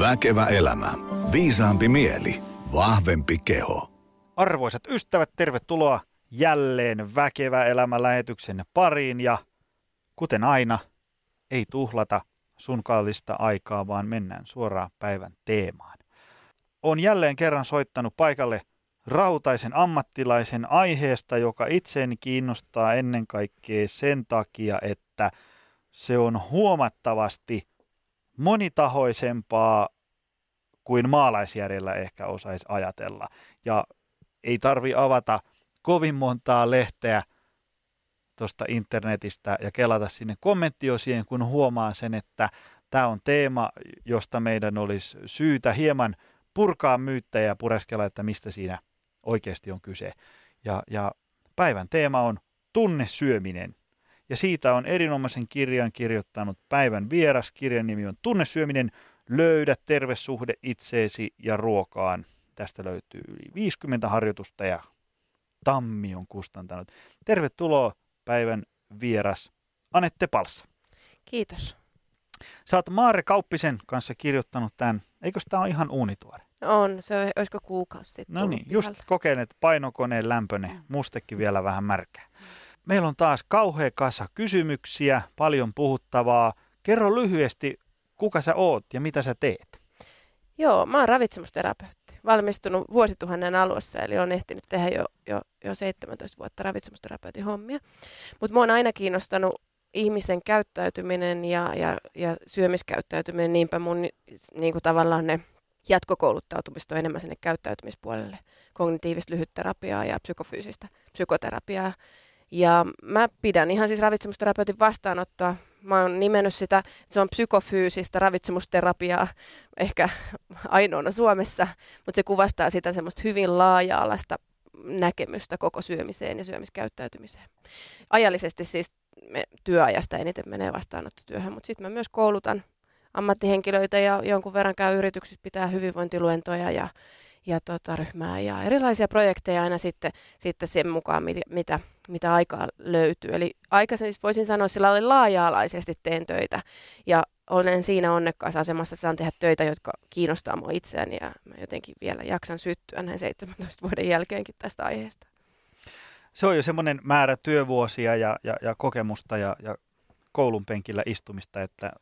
Väkevä elämä. Viisaampi mieli. Vahvempi keho. Arvoisat ystävät, tervetuloa jälleen Väkevä elämä lähetyksen pariin ja kuten aina, ei tuhlata sun kallista aikaa, vaan mennään suoraan päivän teemaan. On jälleen kerran soittanut paikalle rautaisen ammattilaisen aiheesta, joka itseeni kiinnostaa ennen kaikkea sen takia, että se on huomattavasti monitahoisempaa kuin maalaisjärjellä ehkä osaisi ajatella. Ja ei tarvi avata kovin montaa lehteä tuosta internetistä ja kelata sinne kommenttiosien, kun huomaa sen, että tämä on teema, josta meidän olisi syytä hieman purkaa myyttejä ja pureskella, että mistä siinä oikeasti on kyse. Ja, ja päivän teema on tunnesyöminen. Ja siitä on erinomaisen kirjan kirjoittanut päivän vieras. Kirjan nimi on Tunnesyöminen. Löydä terve suhde itseesi ja ruokaan. Tästä löytyy yli 50 harjoitusta ja Tammi on kustantanut. Tervetuloa päivän vieras Anette Palsa. Kiitos. Sä oot Maare Kauppisen kanssa kirjoittanut tämän. Eikö tämä ole ihan uunituore? On, se on, olisiko kuukausi sitten No niin, just kokein, että painokoneen lämpöne, mm. mustekin vielä vähän märkää. Meillä on taas kauhea kasa kysymyksiä, paljon puhuttavaa. Kerro lyhyesti, kuka sä oot ja mitä sä teet? Joo, mä oon ravitsemusterapeutti. Valmistunut vuosituhannen alussa, eli on ehtinyt tehdä jo, jo, jo 17 vuotta ravitsemusterapeutin hommia. Mutta mua on aina kiinnostanut ihmisen käyttäytyminen ja, ja, ja syömiskäyttäytyminen, niinpä mun niin kuin tavallaan ne jatkokouluttautumista on enemmän sinne käyttäytymispuolelle, kognitiivista lyhytterapiaa ja psykofyysistä psykoterapiaa. Ja mä pidän ihan siis ravitsemusterapeutin vastaanottoa. Mä oon nimennyt sitä, että se on psykofyysistä ravitsemusterapiaa ehkä ainoana Suomessa, mutta se kuvastaa sitä semmoista hyvin laaja-alaista näkemystä koko syömiseen ja syömiskäyttäytymiseen. Ajallisesti siis me työajasta eniten menee vastaanottotyöhön, mutta sitten mä myös koulutan ammattihenkilöitä ja jonkun verran käy yrityksissä pitää hyvinvointiluentoja ja, ja tota, ryhmää ja erilaisia projekteja aina sitten, sitten sen mukaan, mitä, mitä aikaa löytyy. Eli aikaisemmin siis voisin sanoa sillä laaja-alaisesti teen töitä ja olen siinä onnekkaassa asemassa, saan tehdä töitä, jotka kiinnostaa mua itseäni ja mä jotenkin vielä jaksan syttyä näin 17 vuoden jälkeenkin tästä aiheesta. Se on jo semmoinen määrä työvuosia ja, ja, ja kokemusta ja, ja koulun penkillä istumista, että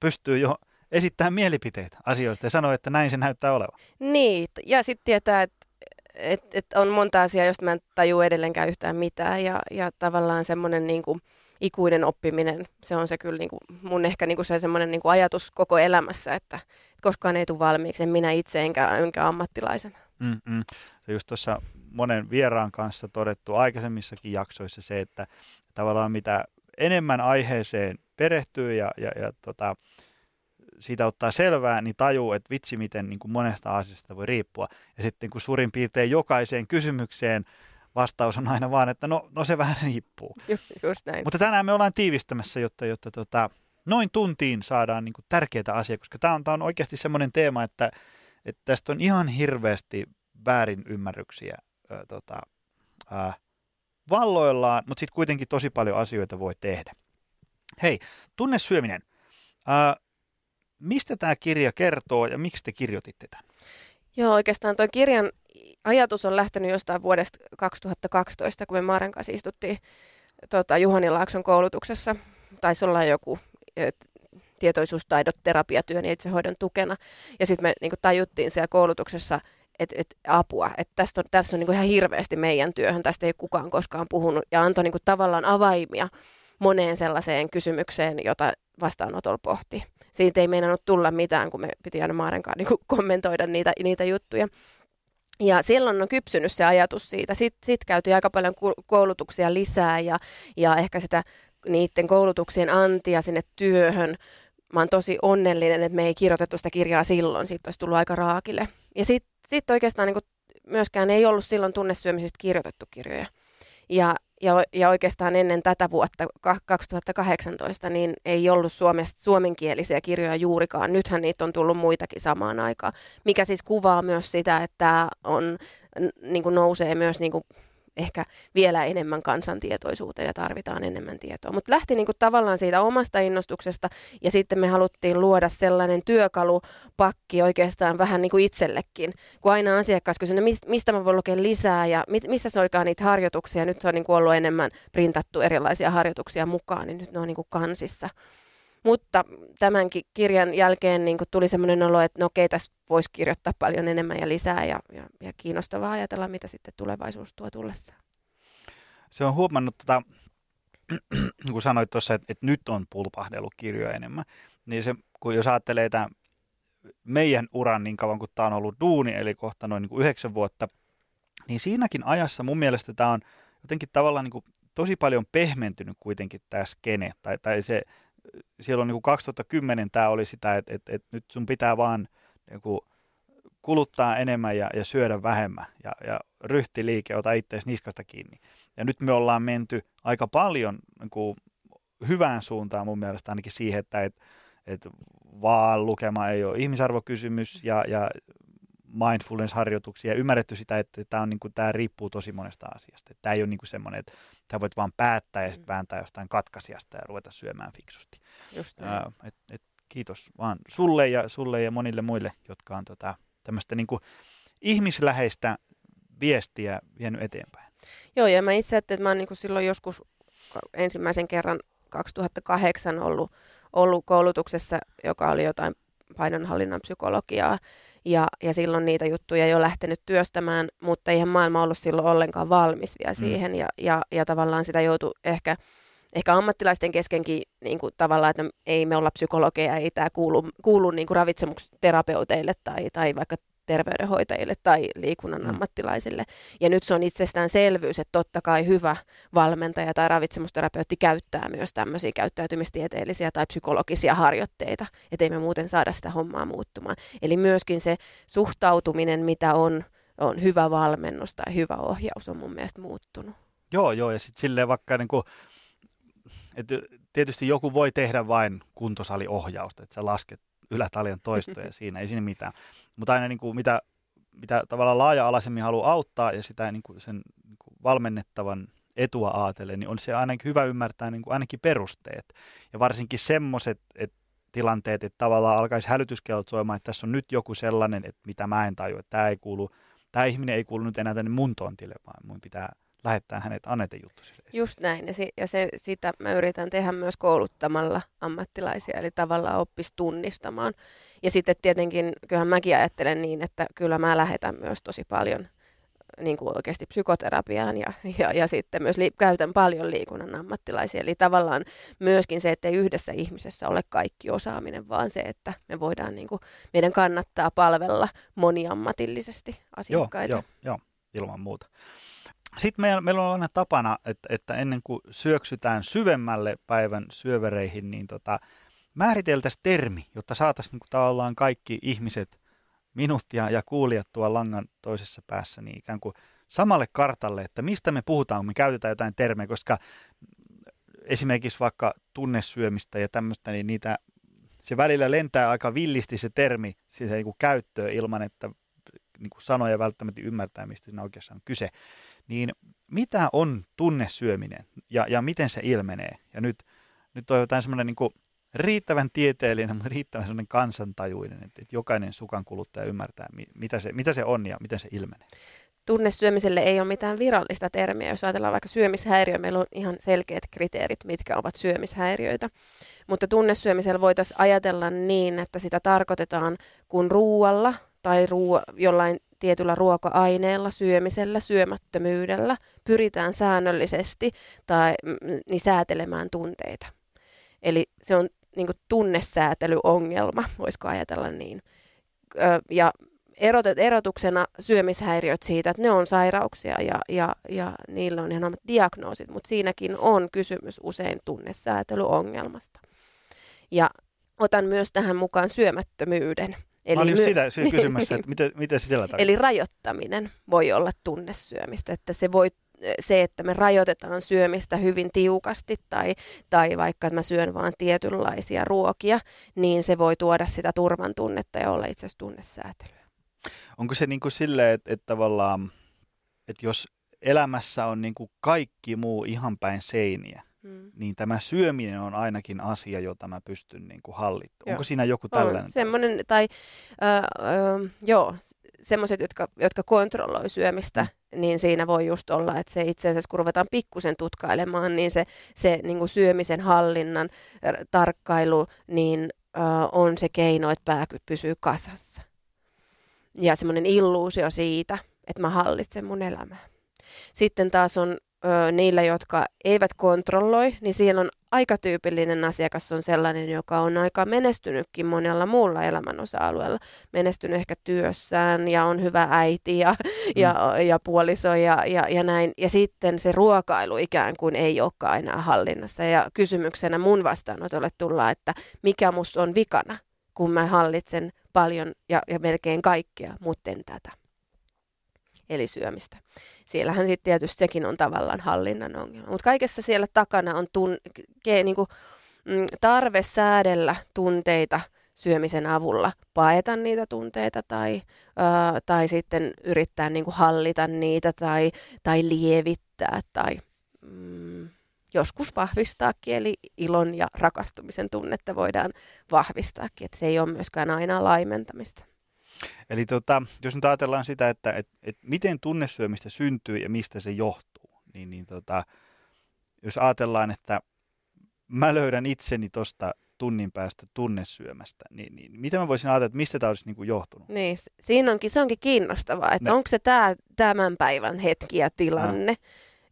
pystyy jo esittämään mielipiteitä asioista ja sanoa, että näin se näyttää olevan. Niin, ja sitten tietää, että et, et on monta asiaa, josta mä en tajua edelleenkään yhtään mitään ja, ja tavallaan semmoinen niin kuin, ikuinen oppiminen, se on se kyllä niin kuin, mun ehkä niin kuin se semmoinen niin kuin ajatus koko elämässä, että koskaan ei tule valmiiksi, en minä itse enkä, enkä ammattilaisena. Mm-mm. Se just tuossa monen vieraan kanssa todettu aikaisemmissakin jaksoissa se, että tavallaan mitä enemmän aiheeseen perehtyy ja, ja, ja tota, siitä ottaa selvää, niin tajuu, että vitsi miten niin kuin monesta asiasta voi riippua. Ja sitten kun suurin piirtein jokaiseen kysymykseen vastaus on aina vaan, että no, no se vähän riippuu. Just näin. Mutta tänään me ollaan tiivistämässä, jotta, jotta tota, noin tuntiin saadaan niin kuin tärkeitä asioita, koska tämä on, tämä on oikeasti semmoinen teema, että, että tästä on ihan hirveästi väärin ymmärryksiä äh, tota, äh, valloillaan, mutta sitten kuitenkin tosi paljon asioita voi tehdä. Hei, tunnesyöminen. Äh, mistä tämä kirja kertoo ja miksi te kirjoititte tämän? Joo, oikeastaan tuon kirjan ajatus on lähtenyt jostain vuodesta 2012, kun me Maaren kanssa istuttiin tota, Juhani Laakson koulutuksessa. Taisi olla joku et, tietoisuustaidot terapiatyön ja itsehoidon tukena. Ja sitten me niin tajuttiin siellä koulutuksessa, että et, apua, että tästä on, tässä on niin ihan hirveästi meidän työhön, tästä ei kukaan koskaan puhunut ja antoi niin tavallaan avaimia moneen sellaiseen kysymykseen, jota vastaanotolla pohti. Siitä ei meinannut tulla mitään, kun me piti aina Maarenkaan niin kommentoida niitä, niitä juttuja. Ja silloin on kypsynyt se ajatus siitä. Sitten sit käytiin aika paljon koulutuksia lisää ja, ja ehkä sitä niiden koulutuksien antia sinne työhön. Mä oon tosi onnellinen, että me ei kirjoitettu sitä kirjaa silloin. Siitä olisi tullut aika raakille. Ja sitten sit oikeastaan niin myöskään ei ollut silloin tunnesyömisestä kirjoitettu kirjoja. Ja ja, ja oikeastaan ennen tätä vuotta 2018 niin ei ollut Suomesta suomenkielisiä kirjoja juurikaan. Nythän niitä on tullut muitakin samaan aikaan, mikä siis kuvaa myös sitä, että on, niin kuin nousee myös niin kuin ehkä vielä enemmän kansantietoisuuteen ja tarvitaan enemmän tietoa. Mutta lähti niin kuin tavallaan siitä omasta innostuksesta ja sitten me haluttiin luoda sellainen työkalupakki oikeastaan vähän niin kuin itsellekin. Kun aina asiakas kysyy, no mistä mä voin lukea lisää ja missä se olikaan niitä harjoituksia. Nyt se on niin ollut enemmän printattu erilaisia harjoituksia mukaan, niin nyt ne on niin kuin kansissa. Mutta tämänkin kirjan jälkeen niin tuli sellainen olo, että no okei, tässä voisi kirjoittaa paljon enemmän ja lisää ja, ja, ja kiinnostavaa ajatella, mitä sitten tulevaisuus tuo tullessaan. Se on huomannut, tota, kun sanoit tuossa, että, että nyt on pulpahdellut kirjoja enemmän, niin se, kun jos ajattelee tämän meidän uran niin kauan kuin tämä on ollut duuni, eli kohta noin niin kuin yhdeksän vuotta, niin siinäkin ajassa mun mielestä tämä on jotenkin tavallaan niin kuin tosi paljon pehmentynyt kuitenkin tämä skene, tai, tai se, silloin niin kuin 2010 tämä oli sitä, että, että, että nyt sun pitää vaan niin kuin kuluttaa enemmän ja, ja syödä vähemmän ja, ja ryhtiliike, ota itseäsi niskasta kiinni. Ja nyt me ollaan menty aika paljon niin kuin hyvään suuntaan mun mielestä ainakin siihen, että et, et vaan lukema ei ole ihmisarvokysymys ja, ja mindfulness-harjoituksia ja ymmärretty sitä, että tämä, on, niin kuin, tämä riippuu tosi monesta asiasta. Tämä ei ole niin kuin semmoinen, että tämä voit vaan päättää ja sitten mm. vääntää jostain katkaisijasta ja ruveta syömään fiksusti. Just Ää, et, et, kiitos vaan sulle ja, sulle ja monille muille, jotka on tota, tämmöistä niin kuin ihmisläheistä viestiä vienyt eteenpäin. Joo, ja mä itse ajattelin, että mä oon niin kuin silloin joskus ensimmäisen kerran 2008 ollut, ollut koulutuksessa, joka oli jotain painonhallinnan psykologiaa, ja, ja silloin niitä juttuja ei ole lähtenyt työstämään, mutta eihän maailma ollut silloin ollenkaan valmis vielä mm. siihen ja, ja, ja tavallaan sitä joutui ehkä, ehkä ammattilaisten keskenkin niin kuin tavallaan, että ei me olla psykologeja, ei tämä kuulu, kuulu niin kuin ravitsemusterapeuteille tai, tai vaikka terveydenhoitajille tai liikunnan mm. ammattilaisille. Ja nyt se on itsestäänselvyys, että totta kai hyvä valmentaja tai ravitsemusterapeutti käyttää myös tämmöisiä käyttäytymistieteellisiä tai psykologisia harjoitteita, ettei me muuten saada sitä hommaa muuttumaan. Eli myöskin se suhtautuminen, mitä on, on hyvä valmennus tai hyvä ohjaus on mun mielestä muuttunut. Joo, joo, ja sitten silleen vaikka niin kuin, että tietysti joku voi tehdä vain kuntosaliohjausta, että sä lasket ylätaljan toistoja siinä, ei siinä mitään. Mutta aina niin kuin, mitä, mitä tavallaan laaja-alaisemmin haluaa auttaa ja sitä niin kuin sen niin kuin valmennettavan etua ajatellen, niin on se ainakin hyvä ymmärtää niin kuin ainakin perusteet. Ja varsinkin semmoiset tilanteet, että tavallaan alkaisi hälytyskellot soimaan, että tässä on nyt joku sellainen, että mitä mä en tajua, että tämä ei kuulu, tämä ihminen ei kuulu nyt enää tänne mun tontille, vaan mun pitää lähettää hänet Anete juttusille. Just näin, ja, si- ja se, sitä mä yritän tehdä myös kouluttamalla ammattilaisia, eli tavallaan oppis tunnistamaan. Ja sitten tietenkin, kyllähän mäkin ajattelen niin, että kyllä mä lähetän myös tosi paljon niin kuin oikeasti psykoterapiaan ja, ja, ja sitten myös li- käytän paljon liikunnan ammattilaisia. Eli tavallaan myöskin se, että ei yhdessä ihmisessä ole kaikki osaaminen, vaan se, että me voidaan, niin kuin, meidän kannattaa palvella moniammatillisesti asiakkaita. Joo, joo, joo ilman muuta. Sitten meillä, meillä on aina tapana, että, että ennen kuin syöksytään syvemmälle päivän syövereihin, niin tota, määriteltäisiin termi, jotta saataisiin niin tavallaan kaikki ihmiset, minut ja, ja kuulijat tuolla langan toisessa päässä, niin ikään kuin samalle kartalle, että mistä me puhutaan, kun me käytetään jotain termejä, koska esimerkiksi vaikka tunnesyömistä ja tämmöistä, niin niitä, se välillä lentää aika villisti se termi siihen niin käyttöön ilman, että niin kuin sanoja välttämättä ymmärtää, mistä siinä oikeastaan on kyse. Niin mitä on tunnesyöminen ja, ja miten se ilmenee? Ja nyt, nyt on jotain semmoinen niin riittävän tieteellinen, mutta riittävän semmoinen kansantajuinen, että, että jokainen sukan kuluttaja ymmärtää, mitä se, mitä se on ja miten se ilmenee. Tunnesyömiselle ei ole mitään virallista termiä. Jos ajatellaan vaikka syömishäiriö, meillä on ihan selkeät kriteerit, mitkä ovat syömishäiriöitä. Mutta tunnesyömisellä voitaisiin ajatella niin, että sitä tarkoitetaan, kun ruualla tai ruo- jollain tietyllä ruoka-aineella, syömisellä, syömättömyydellä pyritään säännöllisesti tai niin säätelemään tunteita. Eli se on niin kuin tunnesäätelyongelma, voisiko ajatella niin. Ja erotet, erotuksena syömishäiriöt siitä, että ne on sairauksia ja, ja, ja niillä on ihan omat diagnoosit, mutta siinäkin on kysymys usein tunnesäätelyongelmasta. Ja otan myös tähän mukaan syömättömyyden. Eli Mä olin just sitä niin, kysymässä, että miten, miten sitä tarkoittaa? Eli rajoittaminen voi olla tunnesyömistä, että se voi se, että me rajoitetaan syömistä hyvin tiukasti tai, tai vaikka että mä syön vain tietynlaisia ruokia, niin se voi tuoda sitä turvan tunnetta ja olla itse asiassa tunnesäätelyä. Onko se niin kuin silleen, että, että tavallaan, että jos elämässä on niin kuin kaikki muu ihan päin seiniä, Mm. niin tämä syöminen on ainakin asia, jota mä pystyn niin kuin hallittamaan. Onko siinä joku On tällainen? semmoinen, tai ö, ö, joo, semmoiset, jotka, jotka kontrolloi syömistä, mm. niin siinä voi just olla, että se itse asiassa, kun ruvetaan pikkusen tutkailemaan, niin se, se niin kuin syömisen hallinnan tarkkailu, niin ö, on se keino, että pää pysyy kasassa. Ja semmoinen illuusio siitä, että mä hallitsen mun elämää. Sitten taas on ö, niillä, jotka eivät kontrolloi, niin siellä on aika tyypillinen asiakas on sellainen, joka on aika menestynytkin monella muulla elämän osa-alueella. Menestynyt ehkä työssään ja on hyvä äiti ja, mm. ja, ja puoliso ja, ja, ja näin. Ja sitten se ruokailu ikään kuin ei olekaan enää hallinnassa. Ja kysymyksenä mun vastaanotolle tullaan, että mikä mus on vikana, kun mä hallitsen paljon ja, ja melkein kaikkea, mutta en tätä eli syömistä. Siellähän sitten tietysti sekin on tavallaan hallinnan ongelma. Mutta kaikessa siellä takana on tun, ke, niinku, mm, tarve säädellä tunteita syömisen avulla, paeta niitä tunteita tai, ö, tai sitten yrittää niinku hallita niitä tai, tai lievittää tai mm, joskus vahvistaakin, eli ilon ja rakastumisen tunnetta voidaan vahvistaakin, että se ei ole myöskään aina laimentamista. Eli tota, jos nyt ajatellaan sitä, että et, et miten tunnesyömistä syntyy ja mistä se johtuu, niin, niin tota, jos ajatellaan, että mä löydän itseni tuosta tunnin päästä tunnesyömästä, niin, niin miten mä voisin ajatella, että mistä tämä olisi niin kuin johtunut? Niin, siinä onkin, se onkin kiinnostavaa, että Ne- onko se tämä tämän päivän hetki ja tilanne.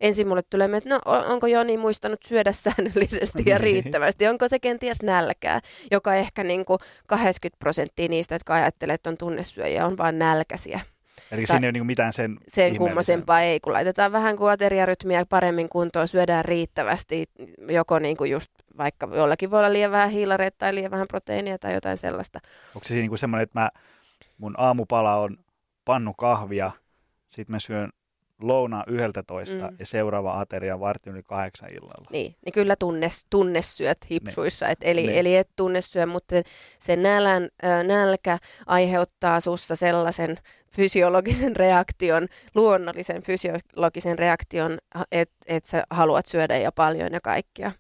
Ensin mulle tulee, että no onko Joni muistanut syödä säännöllisesti ja Niin. riittävästi? Onko se kenties nälkää, joka ehkä niin kuin 80 prosenttia niistä, jotka ajattelee, että on tunnesyöjiä, on vain nälkäisiä. Eli siinä ei ole niin mitään sen Sen kummosempaa ei, kun laitetaan vähän kuin ateriarytmiä paremmin kuntoon, syödään riittävästi, joko niin kuin just vaikka jollakin voi olla liian vähän hiilareita tai liian vähän proteiinia tai jotain sellaista. Onko se siinä niin kuin semmoinen, että mä, mun aamupala on pannu kahvia, sitten mä syön yhdeltä toista Mm. ja seuraava ateria vartin yli kahdeksan illalla. Niin, niin kyllä tunnes, tunnesyöt hipsuissa, et eli, Niin. eli et tunnesyö, mutta se nälän, äh, nälkä aiheuttaa sussa sellaisen fysiologisen reaktion, luonnollisen fysiologisen reaktion, että et sä haluat syödä ja paljon ja kaikkea.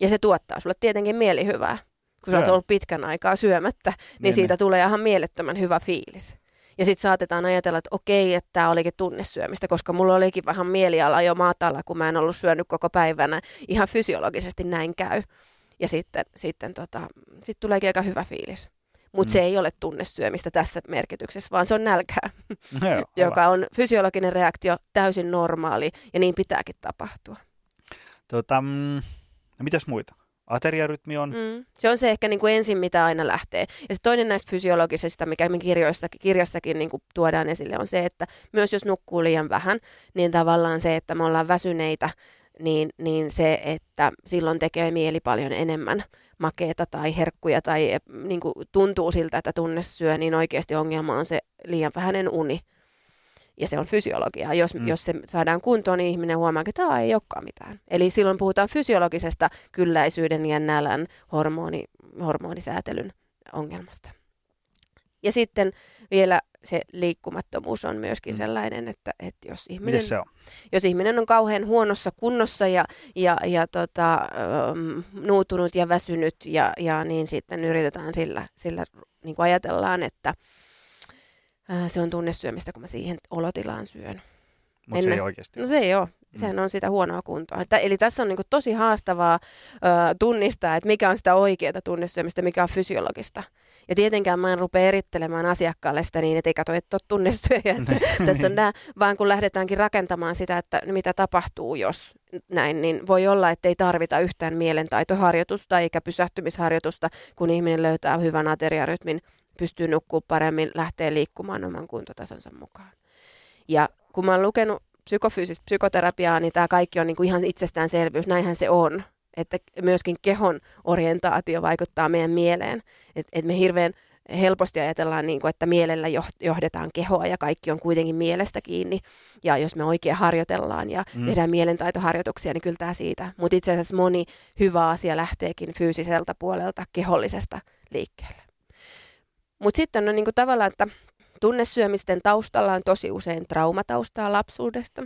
Ja se tuottaa sulle tietenkin mielihyvää. Kun sä oot ollut pitkän aikaa syömättä, niin, Niin, siitä tulee ihan mielettömän hyvä fiilis. Ja sitten saatetaan ajatella, että okei, että tämä olikin tunnesyömistä, koska mulla olikin vähän mieliala jo matala, kun mä en ollut syönyt koko päivänä. Ihan fysiologisesti näin käy. Ja sitten, sitten tota, sit tuleekin aika hyvä fiilis. Mutta Mm. se ei ole tunnesyömistä tässä merkityksessä, vaan se on nälkää, No joo, joka on fysiologinen reaktio, täysin normaali, ja niin pitääkin tapahtua. Tota, mm, no mitäs muita? Ateriarytmi on, Mm. Se on se ehkä niin kuin ensin, mitä aina lähtee. Ja se toinen näistä fysiologisista, mikä me kirjoissakin, kirjassakin niin kuin tuodaan esille, on se, että myös jos nukkuu liian vähän, niin tavallaan se, että me ollaan väsyneitä, niin, niin se, että silloin tekee mieli paljon enemmän makeeta tai herkkuja tai eh, niin kuin tuntuu siltä, että tunne syö, niin oikeasti ongelma on se liian vähäinen uni. Ja se on fysiologiaa. Jos, Mm. jos se saadaan kuntoon, niin ihminen huomaa, että tämä ei olekaan mitään. Eli silloin puhutaan fysiologisesta kylläisyyden ja nälän hormoni, hormonisäätelyn ongelmasta. Ja sitten vielä se liikkumattomuus on myöskin Mm. sellainen, että, että jos, ihminen, miten se on? jos ihminen on kauhean huonossa kunnossa ja, ja, ja tota, ähm, nuutunut ja väsynyt, ja, ja niin sitten yritetään sillä, sillä niin kuin ajatellaan, että äh, se on tunnesyömistä, kun mä siihen olotilaan syön. Mutta se ei oikeasti No se ei ole. Sehän on sitä huonoa kuntoa. Että, eli tässä on niin tosi haastavaa ö, tunnistaa, että mikä on sitä oikeaa tunnesyömistä, mikä on fysiologista. Ja tietenkään mä en rupea erittelemään asiakkaalle sitä niin, että ei katso, että ole tunnesyöjä. Että tässä on nää, vaan kun lähdetäänkin rakentamaan sitä, että mitä tapahtuu, jos näin, niin voi olla, että ei tarvita yhtään mielentaitoharjoitusta eikä pysähtymisharjoitusta, kun ihminen löytää hyvän ateriarytmin, pystyy nukkuu paremmin, lähtee liikkumaan oman kuntotasonsa mukaan. Ja kun mä oon lukenut psykofyysistä psykoterapiaa, niin tämä kaikki on niin kuin ihan itsestäänselvyys. Näinhän se on. Että myöskin kehon orientaatio vaikuttaa meidän mieleen. Että et me hirveän helposti ajatellaan, niin kuin, että mielellä joh- johdetaan kehoa ja kaikki on kuitenkin mielestä kiinni. Ja jos me oikein harjoitellaan ja mm. tehdään mielentaitoharjoituksia, niin kyllä tämä siitä. Mutta itse asiassa moni hyvä asia lähteekin fyysiseltä puolelta, kehollisesta liikkeelle. Mutta sitten on niin kuin tavallaan, että tunnesyömisten taustalla on tosi usein traumataustaa lapsuudesta.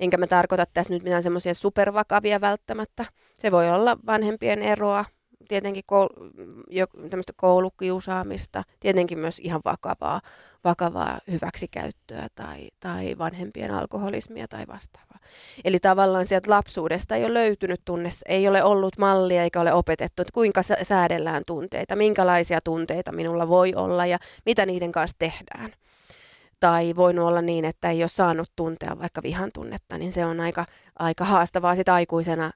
Enkä mä tarkoita tässä nyt mitään semmoisia supervakavia välttämättä. Se voi olla vanhempien eroa, tietenkin koul- jo, koulukiusaamista, tietenkin myös ihan vakavaa, vakavaa hyväksikäyttöä tai, tai vanhempien alkoholismia tai vastaavaa. Eli tavallaan sieltä lapsuudesta ei ole löytynyt tunne, ei ole ollut mallia eikä ole opetettu, että kuinka säädellään tunteita, minkälaisia tunteita minulla voi olla ja mitä niiden kanssa tehdään. Tai voinut olla niin, että ei ole saanut tuntea vaikka vihan tunnetta, niin se on aika, aika haastavaa sit aikuisena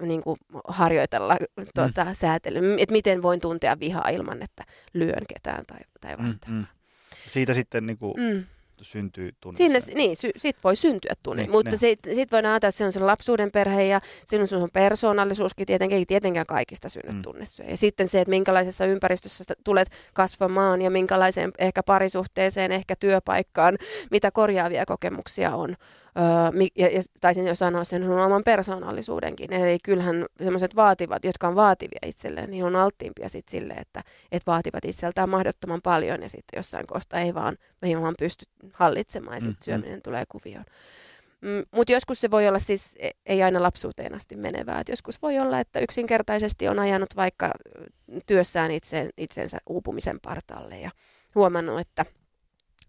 niin kuin harjoitella tuota, mm. säätelyä, että miten voin tuntea vihaa ilman, että lyön ketään tai, tai vastaavaa. Mm, mm. Siitä sitten niin kuin mm syntyy tunne. Sinne, niin, sy, sit voi syntyä tunne, niin, mutta sitten sit voidaan ajatella, että se on se lapsuuden perhe ja sinun on persoonallisuuskin tietenkin, ei tietenkään kaikista synny mm. tunnesyöjä. Ja sitten se, että minkälaisessa ympäristössä tulet kasvamaan ja minkälaiseen ehkä parisuhteeseen, ehkä työpaikkaan, mitä korjaavia kokemuksia on. Öö, ja, ja taisin jo sanoa sen sun oman persoonallisuudenkin. Eli kyllähän semmoiset vaativat, jotka on vaativia itselleen, niin on alttiimpia sit sille, että et vaativat itseltään mahdottoman paljon ja sitten jossain kohtaa ei vaan, ei vaan pysty hallitsemaan ja sitten mm, syöminen mm. tulee kuvioon. Mm, Mutta joskus se voi olla siis, e, ei aina lapsuuteen asti menevää. Et joskus voi olla, että yksinkertaisesti on ajanut vaikka työssään itse, itsensä uupumisen partaalle ja huomannut, että,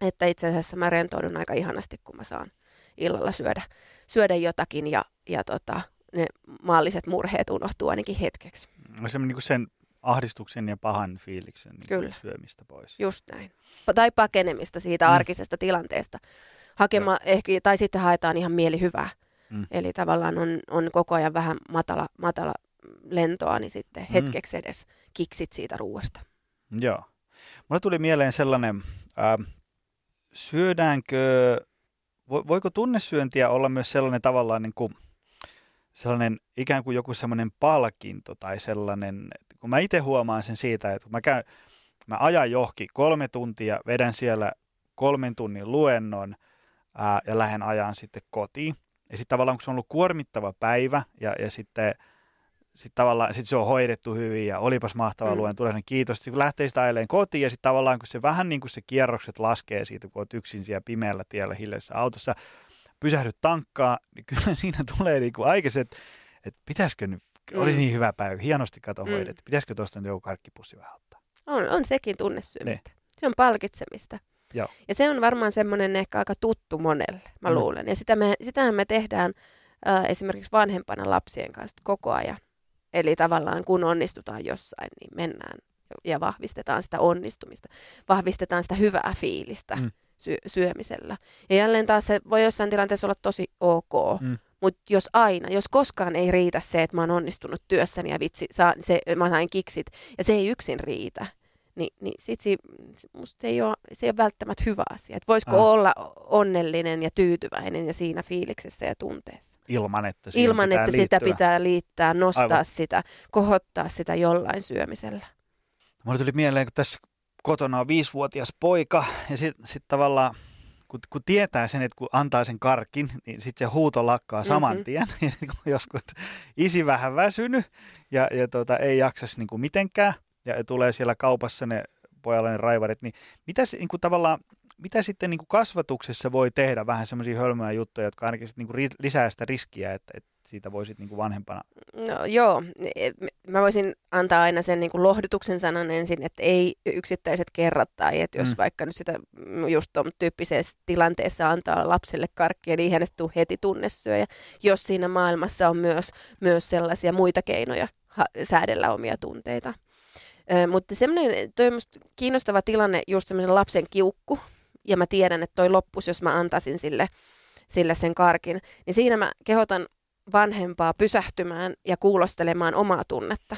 että itse asiassa mä rentoudun aika ihanasti, kun mä saan illalla syödä, syödä jotakin ja, ja tota, ne maalliset murheet unohtuu ainakin hetkeksi. No se niin sen ahdistuksen ja pahan fiiliksen niin Kyllä. syömistä pois. Just näin. Tai pakenemista siitä mm. arkisesta tilanteesta. Hakema, ehkä, tai sitten haetaan ihan mieli hyvää. Mm. Eli tavallaan on, on koko ajan vähän matala, matala lentoa, niin sitten mm. hetkeksi edes kiksit siitä ruuasta. Joo. Mulle tuli mieleen sellainen, äh, syödäänkö voiko tunnesyöntiä olla myös sellainen tavallaan niin kuin, sellainen ikään kuin joku sellainen palkinto tai sellainen, kun mä itse huomaan sen siitä, että kun mä, käyn, mä ajan johki kolme tuntia, vedän siellä kolmen tunnin luennon ää, ja lähden ajan sitten kotiin. Ja sitten tavallaan kun se on ollut kuormittava päivä ja, ja sitten sitten tavallaan sit se on hoidettu hyvin ja olipas mahtava mm. luen, tulee sen kiitos. Sitten kun lähtee sitä ajeleen kotiin ja sitten tavallaan kun se vähän niin kuin se kierrokset laskee siitä, kun olet yksin siellä pimeällä tiellä hiljaisessa autossa, pysähdyt tankkaa, niin kyllä siinä tulee niin kuin aikaiset, että, että pitäisikö nyt, mm. oli niin hyvä päivä, hienosti kato mm. hoidettu, pitäisikö tuosta nyt joku karkkipussi vähän ottaa? On, on sekin tunnesyömistä. Ne. Se on palkitsemista. Joo. Ja se on varmaan semmoinen ehkä aika tuttu monelle, mä mm. luulen. Ja sitä me, sitähän me tehdään äh, esimerkiksi vanhempana lapsien kanssa koko ajan. Eli tavallaan kun onnistutaan jossain, niin mennään ja vahvistetaan sitä onnistumista, vahvistetaan sitä hyvää fiilistä mm. sy- syömisellä. Ja jälleen taas se voi jossain tilanteessa olla tosi ok, mm. mutta jos aina, jos koskaan ei riitä se, että mä oon onnistunut työssäni ja vitsi, saa, se, mä sain kiksit, ja se ei yksin riitä, niin, niin sit si, musta se ei, ole, se ei ole välttämättä hyvä asia. Et voisiko ah. olla onnellinen ja tyytyväinen ja siinä fiiliksessä ja tunteessa. Ilman, että, Ilman, pitää että sitä pitää liittää, nostaa Aivan. sitä, kohottaa sitä jollain syömisellä. Mulle tuli mieleen, kun tässä kotona on viisivuotias poika ja sitten sit tavallaan kun, kun tietää sen, että kun antaa sen karkin, niin sitten se huuto lakkaa saman mm-hmm. tien. Joskus isi vähän väsynyt ja, ja tota, ei jaksasi niin kuin mitenkään, ja tulee siellä kaupassa ne pojalle ne raivarit, niin mitä, niin kuin tavallaan, mitä sitten niin kuin kasvatuksessa voi tehdä vähän semmoisia hölmöjä juttuja, jotka ainakin sitten niin kuin lisää sitä riskiä, että, että siitä voisit niin kuin vanhempana? No joo, e, mä voisin antaa aina sen niin kuin lohdutuksen sanan ensin, että ei yksittäiset kerrat tai että jos mm. vaikka nyt sitä just tuon tyyppisessä tilanteessa antaa lapselle karkkia, niin hänestä tuu heti tunnesyö. Ja jos siinä maailmassa on myös, myös sellaisia muita keinoja säädellä omia tunteita. Mutta semmoinen, toi on kiinnostava tilanne, just semmoisen lapsen kiukku, ja mä tiedän, että toi loppus, jos mä antaisin sille, sille sen karkin, niin siinä mä kehotan vanhempaa pysähtymään ja kuulostelemaan omaa tunnetta.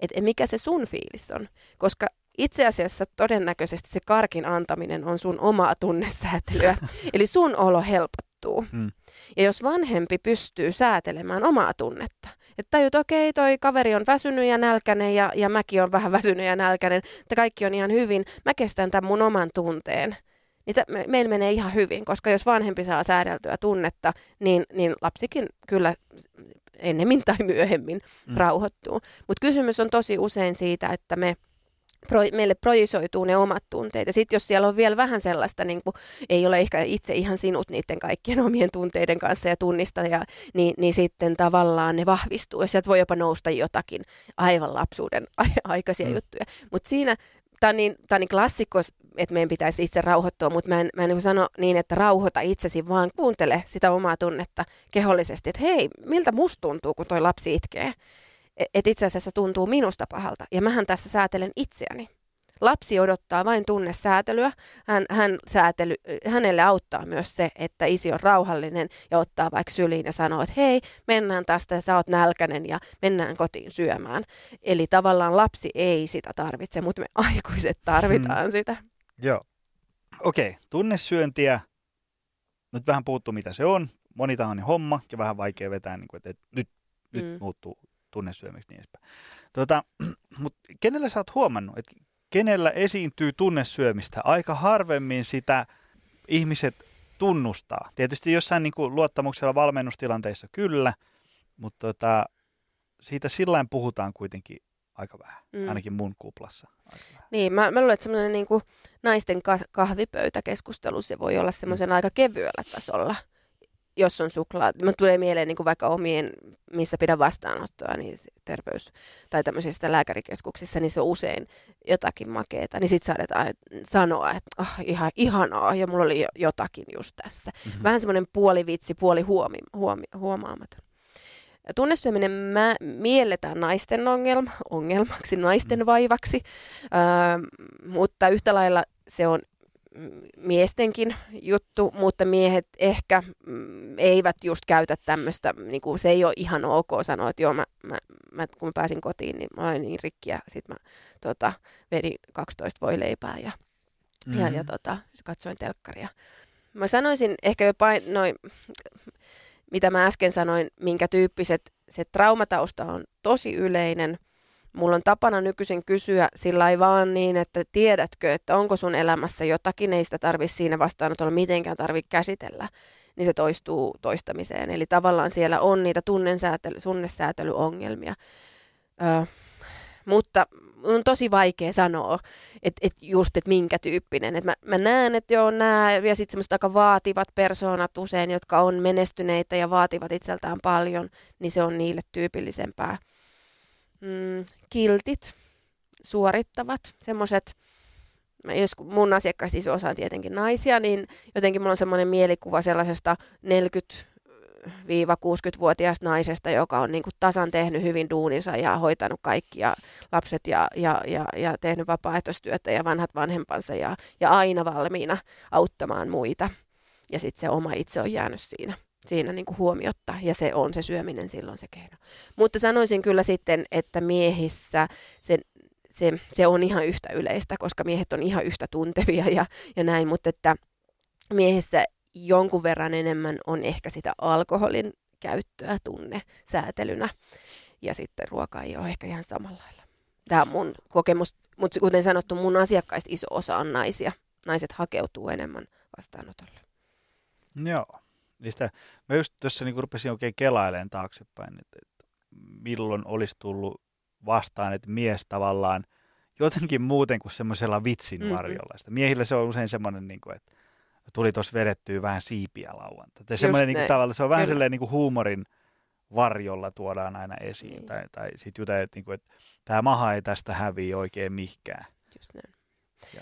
Että mikä se sun fiilis on. Koska itse asiassa todennäköisesti se karkin antaminen on sun omaa tunnesäätelyä. Eli sun olo helpottuu. Hmm. Ja jos vanhempi pystyy säätelemään omaa tunnetta, että tajut, okei, okay, toi kaveri on väsynyt ja nälkäinen ja, ja mäkin on vähän väsynyt ja nälkäinen, että kaikki on ihan hyvin. Mä kestän tämän mun oman tunteen. Niin t- meillä menee ihan hyvin, koska jos vanhempi saa säädeltyä tunnetta, niin, niin lapsikin kyllä ennemmin tai myöhemmin mm. rauhoittuu. Mutta kysymys on tosi usein siitä, että me pro, meille projisoituu ne omat tunteet. Ja sitten jos siellä on vielä vähän sellaista, niin kuin, ei ole ehkä itse ihan sinut niiden kaikkien omien tunteiden kanssa ja tunnista, ja, niin, niin sitten tavallaan ne vahvistuu. Ja sieltä voi jopa nousta jotakin aivan lapsuuden aikaisia mm. juttuja. Mutta siinä, tämä on, niin, tää on niin klassikko, että meidän pitäisi itse rauhoittua, mutta mä en, mä en niin sano niin, että rauhoita itsesi, vaan kuuntele sitä omaa tunnetta kehollisesti, että hei, miltä musta tuntuu, kun toi lapsi itkee että itse asiassa tuntuu minusta pahalta. Ja mähän tässä säätelen itseäni. Lapsi odottaa vain tunnesäätelyä. Hän, hän säätely, hänelle auttaa myös se, että isi on rauhallinen ja ottaa vaikka syliin ja sanoo, että hei, mennään tästä ja sä oot nälkäinen ja mennään kotiin syömään. Eli tavallaan lapsi ei sitä tarvitse, mutta me aikuiset tarvitaan hmm. sitä. Joo. Okei, okay. tunnesyöntiä. Nyt vähän puuttuu, mitä se on. Monitahoinen homma ja vähän vaikea vetää, niin kuin, että, nyt, nyt mm. muuttuu tunnesyömiksi niin edespäin. Tota, mutta kenellä sä oot huomannut, että kenellä esiintyy tunnesyömistä? Aika harvemmin sitä ihmiset tunnustaa. Tietysti jossain niin kuin luottamuksella valmennustilanteissa kyllä, mutta tota, siitä sillä puhutaan kuitenkin aika vähän, mm. ainakin mun kuplassa. Niin, mä, mä luulen, että semmoinen niin naisten kahvipöytäkeskustelu, se voi olla semmoisen mm. aika kevyellä tasolla jos on suklaa. Mä tulee mieleen niin kuin vaikka omien, missä pidän vastaanottoa, niin terveys- tai tämmöisissä lääkärikeskuksissa, niin se on usein jotakin makeeta. Niin sit saadetaan sanoa, että oh, ihan, ihanaa, ja mulla oli jotakin just tässä. Mm-hmm. Vähän semmoinen puoli vitsi, puoli huomi, huomi, huomaamaton. Tunnesyöminen mä, mielletään naisten ongelma, ongelmaksi, naisten mm. vaivaksi, öö, mutta yhtä lailla se on miestenkin juttu, mutta miehet ehkä mm, eivät just käytä tämmöistä, niin kuin se ei ole ihan ok sanoa, että joo, mä, mä, mä, kun mä pääsin kotiin, niin mä olin niin rikkiä, sit mä tota, vedin 12 voileipää ja, mm-hmm. ja, ja tota, katsoin telkkaria. Mä sanoisin ehkä jopa noin, mitä mä äsken sanoin, minkä tyyppiset, se traumatausta on tosi yleinen – Mulla on tapana nykyisin kysyä sillä ei vaan niin, että tiedätkö, että onko sun elämässä jotakin, ei sitä tarvitse siinä vastaanotolla mitenkään tarvitse käsitellä, niin se toistuu toistamiseen. Eli tavallaan siellä on niitä tunnesäätelyongelmia. Ö, mutta on tosi vaikea sanoa, että et just, että minkä tyyppinen. Et mä, mä näen, että joo, nämä ja sitten semmoiset aika vaativat persoonat usein, jotka on menestyneitä ja vaativat itseltään paljon, niin se on niille tyypillisempää mm, kiltit, suorittavat, semmoiset, jos mun asiakkaista iso osa on tietenkin naisia, niin jotenkin mulla on semmoinen mielikuva sellaisesta 40-60-vuotiaasta naisesta, joka on niin kuin tasan tehnyt hyvin duuninsa ja hoitanut kaikki ja lapset ja, ja, ja, ja tehnyt vapaaehtoistyötä ja vanhat vanhempansa ja, ja aina valmiina auttamaan muita. Ja sitten se oma itse on jäänyt siinä siinä niin kuin huomiotta ja se on se syöminen silloin se keino. Mutta sanoisin kyllä sitten, että miehissä se, se, se on ihan yhtä yleistä, koska miehet on ihan yhtä tuntevia ja, ja näin, mutta että miehissä jonkun verran enemmän on ehkä sitä alkoholin käyttöä tunne säätelynä ja sitten ruoka ei ole ehkä ihan samalla lailla. Tämä on mun kokemus, mutta kuten sanottu, mun asiakkaista iso osa on naisia. Naiset hakeutuu enemmän vastaanotolle. Joo. Niistä, mä just tuossa niin rupesin oikein kelailemaan taaksepäin, että, että milloin olisi tullut vastaan, että mies tavallaan jotenkin muuten kuin semmoisella vitsin mm-hmm. varjolla. Sitä miehillä se on usein semmoinen, niin kuin, että tuli tuossa vedettyä vähän siipiä lauanta. Semmoinen niin kuin, tavallaan, se on vähän sellainen niin kuin huumorin varjolla tuodaan aina esiin. Niin. Tai, tai sitten jutellaan, että, niin kuin, että tämä maha ei tästä häviä oikein mihkään. Just näin. Ja,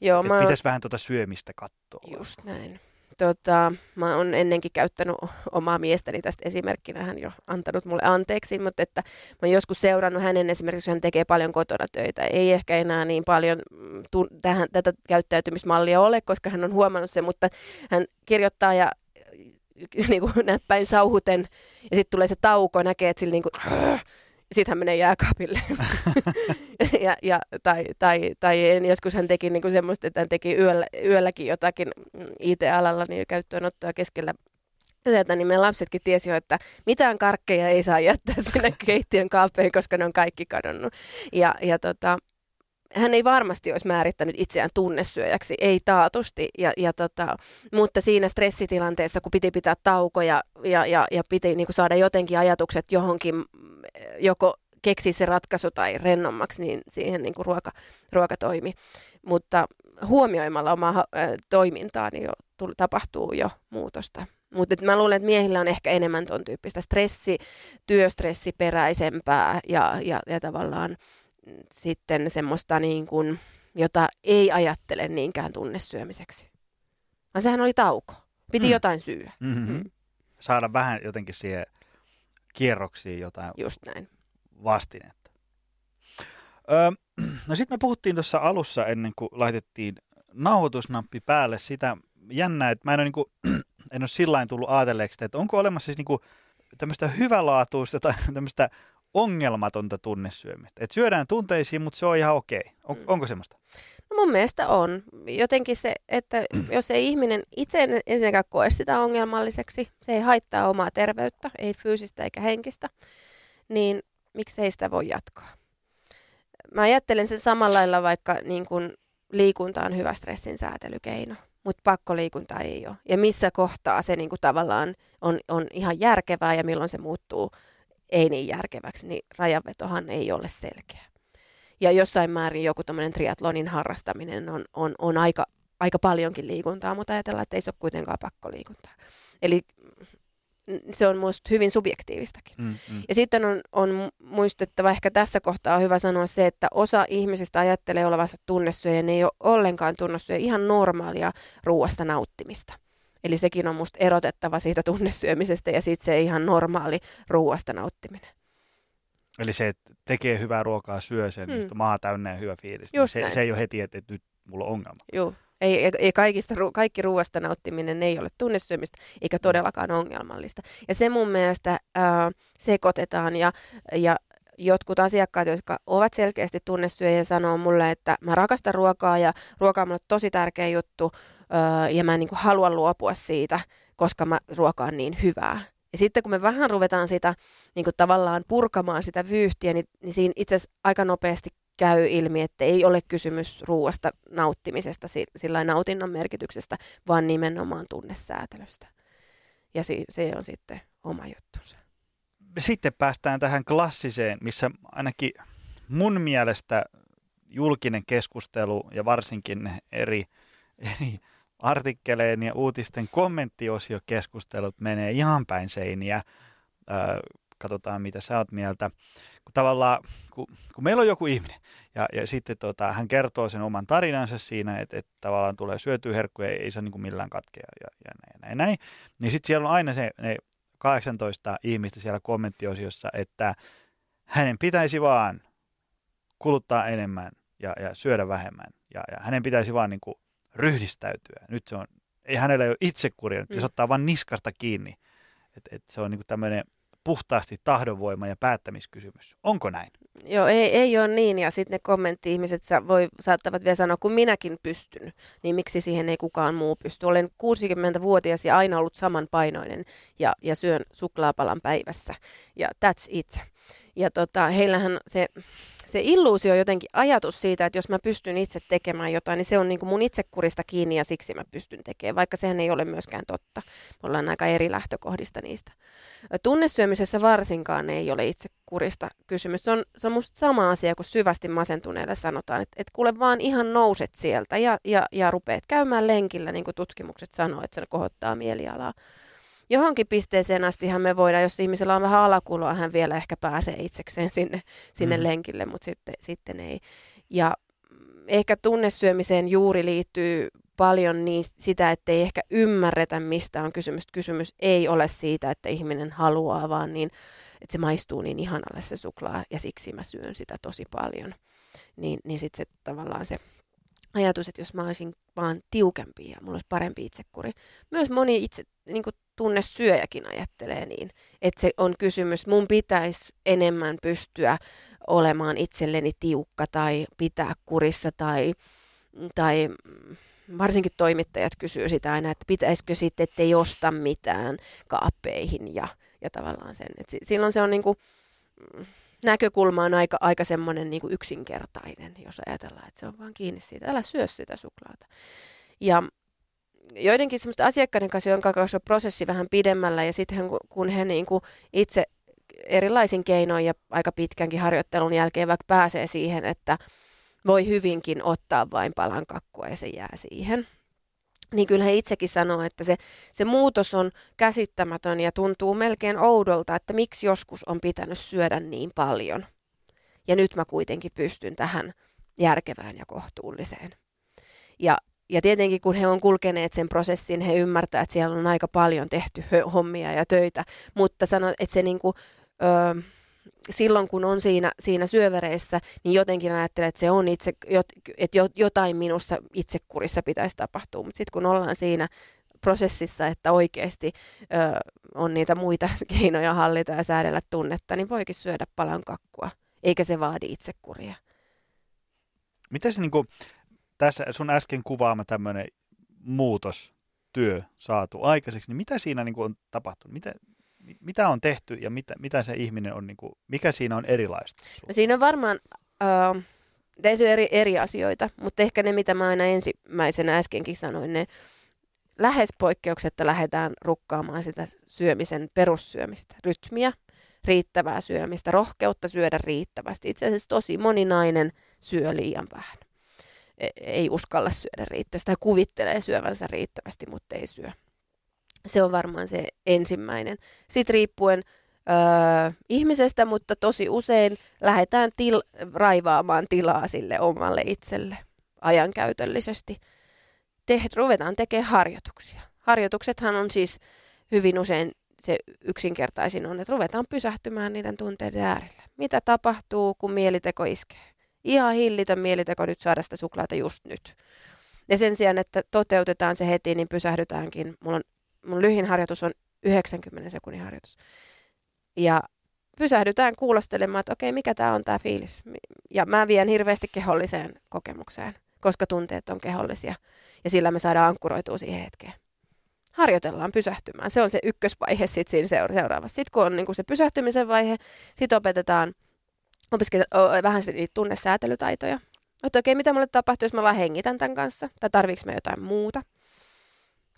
Joo, mä... Pitäisi vähän tuota syömistä katsoa. Just näin tota, mä oon ennenkin käyttänyt omaa miestäni tästä esimerkkinä, hän jo antanut mulle anteeksi, mutta että mä oon joskus seurannut hänen esimerkiksi, hän tekee paljon kotona töitä. Ei ehkä enää niin paljon mm, tähän, tätä käyttäytymismallia ole, koska hän on huomannut sen, mutta hän kirjoittaa ja niin kuin näppäin sauhuten ja sitten tulee se tauko, näkee, että sillä niin kuin, sitten hän menee jääkaapille. ja, ja, tai, tai, tai joskus hän teki niin kuin semmoista, että hän teki yöllä, yölläkin jotakin IT-alalla niin käyttöönottoa keskellä yötä, niin meidän lapsetkin tiesi jo, että mitään karkkeja ei saa jättää sinne keittiön kaapeihin, koska ne on kaikki kadonnut. Ja, ja tota, hän ei varmasti olisi määrittänyt itseään tunnesyöjäksi, ei taatusti, ja, ja tota, mutta siinä stressitilanteessa, kun piti pitää taukoja ja, ja, ja piti niin kuin saada jotenkin ajatukset johonkin joko keksiä se ratkaisu tai rennommaksi, niin siihen niin kuin ruoka, ruoka toimi. Mutta huomioimalla omaa toimintaa, niin jo tuli, tapahtuu jo muutosta. Mutta mä luulen, että miehillä on ehkä enemmän ton tyyppistä stressi, työstressiperäisempää ja, ja, ja tavallaan sitten semmoista niin kuin, jota ei ajattele niinkään tunnesyömiseksi. Vaan sehän oli tauko. Piti mm. jotain syyä. Mm-hmm. Mm. Saada vähän jotenkin siihen kierroksiin jotain Just näin. vastinetta. Öö, no sitten me puhuttiin tuossa alussa ennen kuin laitettiin nauhoitusnappi päälle sitä jännää, että mä en ole, niin kuin, en ole sillä tullut ajatelleeksi, että onko olemassa siis niin kuin tämmöistä hyvälaatuista tai tämmöistä ongelmatonta tunnesyömistä. Että syödään tunteisiin, mutta se on ihan okei. On, mm. Onko semmoista? No mun mielestä on. Jotenkin se, että jos ei ihminen itse ensinnäkään koe sitä ongelmalliseksi, se ei haittaa omaa terveyttä, ei fyysistä eikä henkistä, niin miksei sitä voi jatkaa. Mä ajattelen sen samalla lailla, vaikka niin kun liikunta on hyvä stressin säätelykeino, mutta pakkoliikunta ei ole. Ja missä kohtaa se niin kuin tavallaan on, on ihan järkevää ja milloin se muuttuu ei niin järkeväksi, niin rajanvetohan ei ole selkeä. Ja jossain määrin joku tämmöinen triatlonin harrastaminen on, on, on aika, aika paljonkin liikuntaa, mutta ajatellaan, että ei se ole kuitenkaan pakkoliikuntaa. Eli se on minusta hyvin subjektiivistakin. Mm, mm. Ja sitten on, on muistettava, ehkä tässä kohtaa on hyvä sanoa se, että osa ihmisistä ajattelee olevansa tunnesyöjä, ja ne ei ole ollenkaan tunnesyöjä, ihan normaalia ruoasta nauttimista. Eli sekin on musta erotettava siitä tunnesyömisestä ja sitten se ihan normaali ruuasta nauttiminen. Eli se, että tekee hyvää ruokaa, syö sen, mm. maa täynnä ja hyvä fiilis. Niin se, se ei ole heti, että, nyt mulla on ongelma. Joo. Ei, ei kaikista, kaikki ruoasta nauttiminen ei ole tunnesyömistä eikä mm. todellakaan ongelmallista. Ja se mun mielestä ää, sekoitetaan ja, ja jotkut asiakkaat, jotka ovat selkeästi tunnesyöjä, sanoo mulle, että mä rakastan ruokaa ja ruoka on mulle tosi tärkeä juttu ja mä en niin halua luopua siitä, koska mä, ruoka on niin hyvää. Ja sitten kun me vähän ruvetaan sitä niin kuin tavallaan purkamaan sitä vyyhtiä, niin, niin siinä itse asiassa aika nopeasti käy ilmi, että ei ole kysymys ruoasta nauttimisesta, sillä nautinnon merkityksestä, vaan nimenomaan tunnesäätelystä. Ja se, se on sitten oma juttunsa. Sitten päästään tähän klassiseen, missä ainakin mun mielestä julkinen keskustelu ja varsinkin eri, eri artikkeleen ja uutisten kommenttiosiokeskustelut menee ihan päin seiniä. Öö, katsotaan, mitä sä oot mieltä. Kun tavallaan, kun, kun meillä on joku ihminen ja, ja sitten tota, hän kertoo sen oman tarinansa siinä, että, että tavallaan tulee syötyä herkkuja, ei, ei saa niin kuin millään katkea ja, ja näin, näin, näin. Niin sitten siellä on aina se, ne 18 ihmistä siellä kommenttiosiossa, että hänen pitäisi vaan kuluttaa enemmän ja, ja syödä vähemmän. Ja, ja hänen pitäisi vaan niin kuin ryhdistäytyä. Nyt se on, ei hänellä ole itsekuria, nyt mm. ottaa vain niskasta kiinni. Et, et se on niin tämmöinen puhtaasti tahdonvoima ja päättämiskysymys. Onko näin? Joo, ei, ei ole niin. Ja sitten ne kommentti-ihmiset voi, saattavat vielä sanoa, kun minäkin pystyn, niin miksi siihen ei kukaan muu pysty. Olen 60-vuotias ja aina ollut samanpainoinen ja, ja syön suklaapalan päivässä. Ja that's it. Ja tota, heillähän se se illuusio jotenkin ajatus siitä, että jos mä pystyn itse tekemään jotain, niin se on niin kuin mun itsekurista kiinni ja siksi mä pystyn tekemään, vaikka sehän ei ole myöskään totta. Me ollaan aika eri lähtökohdista niistä. Tunnesyömisessä varsinkaan ei ole itsekurista kysymys. Se on, se on musta sama asia kuin syvästi masentuneelle sanotaan, että, että kuule vaan ihan nouset sieltä ja, ja, ja rupeat käymään lenkillä, niin kuin tutkimukset sanoo, että se kohottaa mielialaa johonkin pisteeseen astihan me voidaan, jos ihmisellä on vähän alakuloa, hän vielä ehkä pääsee itsekseen sinne, sinne mm. lenkille, mutta sitten, sitten ei. Ja ehkä tunnesyömiseen juuri liittyy paljon niin sitä, että ei ehkä ymmärretä, mistä on kysymys. Kysymys ei ole siitä, että ihminen haluaa, vaan niin, että se maistuu niin ihanalle se suklaa ja siksi mä syön sitä tosi paljon. Niin, niin sitten se tavallaan se ajatus, että jos mä olisin vaan tiukempi ja mulla olisi parempi itsekuri. Myös moni itse niin kuin tunnesyöjäkin ajattelee niin, että se on kysymys, mun pitäisi enemmän pystyä olemaan itselleni tiukka tai pitää kurissa tai, tai varsinkin toimittajat kysyy sitä aina, että pitäisikö sitten, ettei osta mitään kaappeihin ja, ja tavallaan sen. Et silloin se on niin kuin, näkökulma on aika, aika semmoinen niin kuin yksinkertainen, jos ajatellaan, että se on vaan kiinni siitä, älä syö sitä suklaata. Ja joidenkin semmoista asiakkaiden kanssa, jonka kanssa on prosessi vähän pidemmällä ja sitten kun he niin kuin itse erilaisin keinoin ja aika pitkänkin harjoittelun jälkeen vaikka pääsee siihen, että voi hyvinkin ottaa vain palan kakkua ja se jää siihen. Niin kyllä he itsekin sanoo, että se, se muutos on käsittämätön ja tuntuu melkein oudolta, että miksi joskus on pitänyt syödä niin paljon. Ja nyt mä kuitenkin pystyn tähän järkevään ja kohtuulliseen. Ja, ja tietenkin kun he on kulkeneet sen prosessin, he ymmärtävät, että siellä on aika paljon tehty hommia ja töitä, mutta sano, että se niinku, ö, silloin kun on siinä, siinä syövereissä, niin jotenkin ajattelen, että se on itse, että jotain minussa itsekurissa pitäisi tapahtua, mutta sitten kun ollaan siinä prosessissa, että oikeasti ö, on niitä muita keinoja hallita ja säädellä tunnetta, niin voikin syödä palan kakkua, eikä se vaadi itsekuria. Miten se niin kuin, tässä sun äsken kuvaama tämmöinen muutostyö saatu aikaiseksi, niin mitä siinä niin kuin on tapahtunut? Mitä, mitä on tehty ja mitä, mitä se ihminen on, niin kuin, mikä siinä on erilaista? No siinä on varmaan uh, tehty eri, eri asioita, mutta ehkä ne, mitä mä aina ensimmäisenä äskenkin sanoin, ne lähes poikkeuksetta lähdetään rukkaamaan sitä syömisen perussyömistä, rytmiä, riittävää syömistä, rohkeutta syödä riittävästi. Itse asiassa tosi moninainen syö liian vähän. E, ei uskalla syödä riittävästi tai kuvittelee syövänsä riittävästi, mutta ei syö. Se on varmaan se ensimmäinen. Sitten riippuen öö, ihmisestä, mutta tosi usein lähdetään til- raivaamaan tilaa sille omalle itselle ajankäytöllisesti. Te- ruvetaan tekemään harjoituksia. Harjoituksethan on siis hyvin usein se yksinkertaisin on, että ruvetaan pysähtymään niiden tunteiden äärelle. Mitä tapahtuu, kun mieliteko iskee? Ihan hillitön mieliteko nyt saada sitä suklaata just nyt. Ja sen sijaan, että toteutetaan se heti, niin pysähdytäänkin. Mulla on mun lyhin harjoitus on 90 sekunnin harjoitus. Ja pysähdytään kuulostelemaan, että okei, mikä tämä on tämä fiilis. Ja mä vien hirveästi keholliseen kokemukseen, koska tunteet on kehollisia. Ja sillä me saadaan ankkuroitua siihen hetkeen. Harjoitellaan pysähtymään. Se on se ykkösvaihe sitten siinä seuraavassa. Sitten kun on niin se pysähtymisen vaihe, sitten opetetaan opiskella vähän niitä tunnesäätelytaitoja. Että okei, mitä mulle tapahtuu, jos mä vaan hengitän tämän kanssa? Tai tarviiko mä jotain muuta?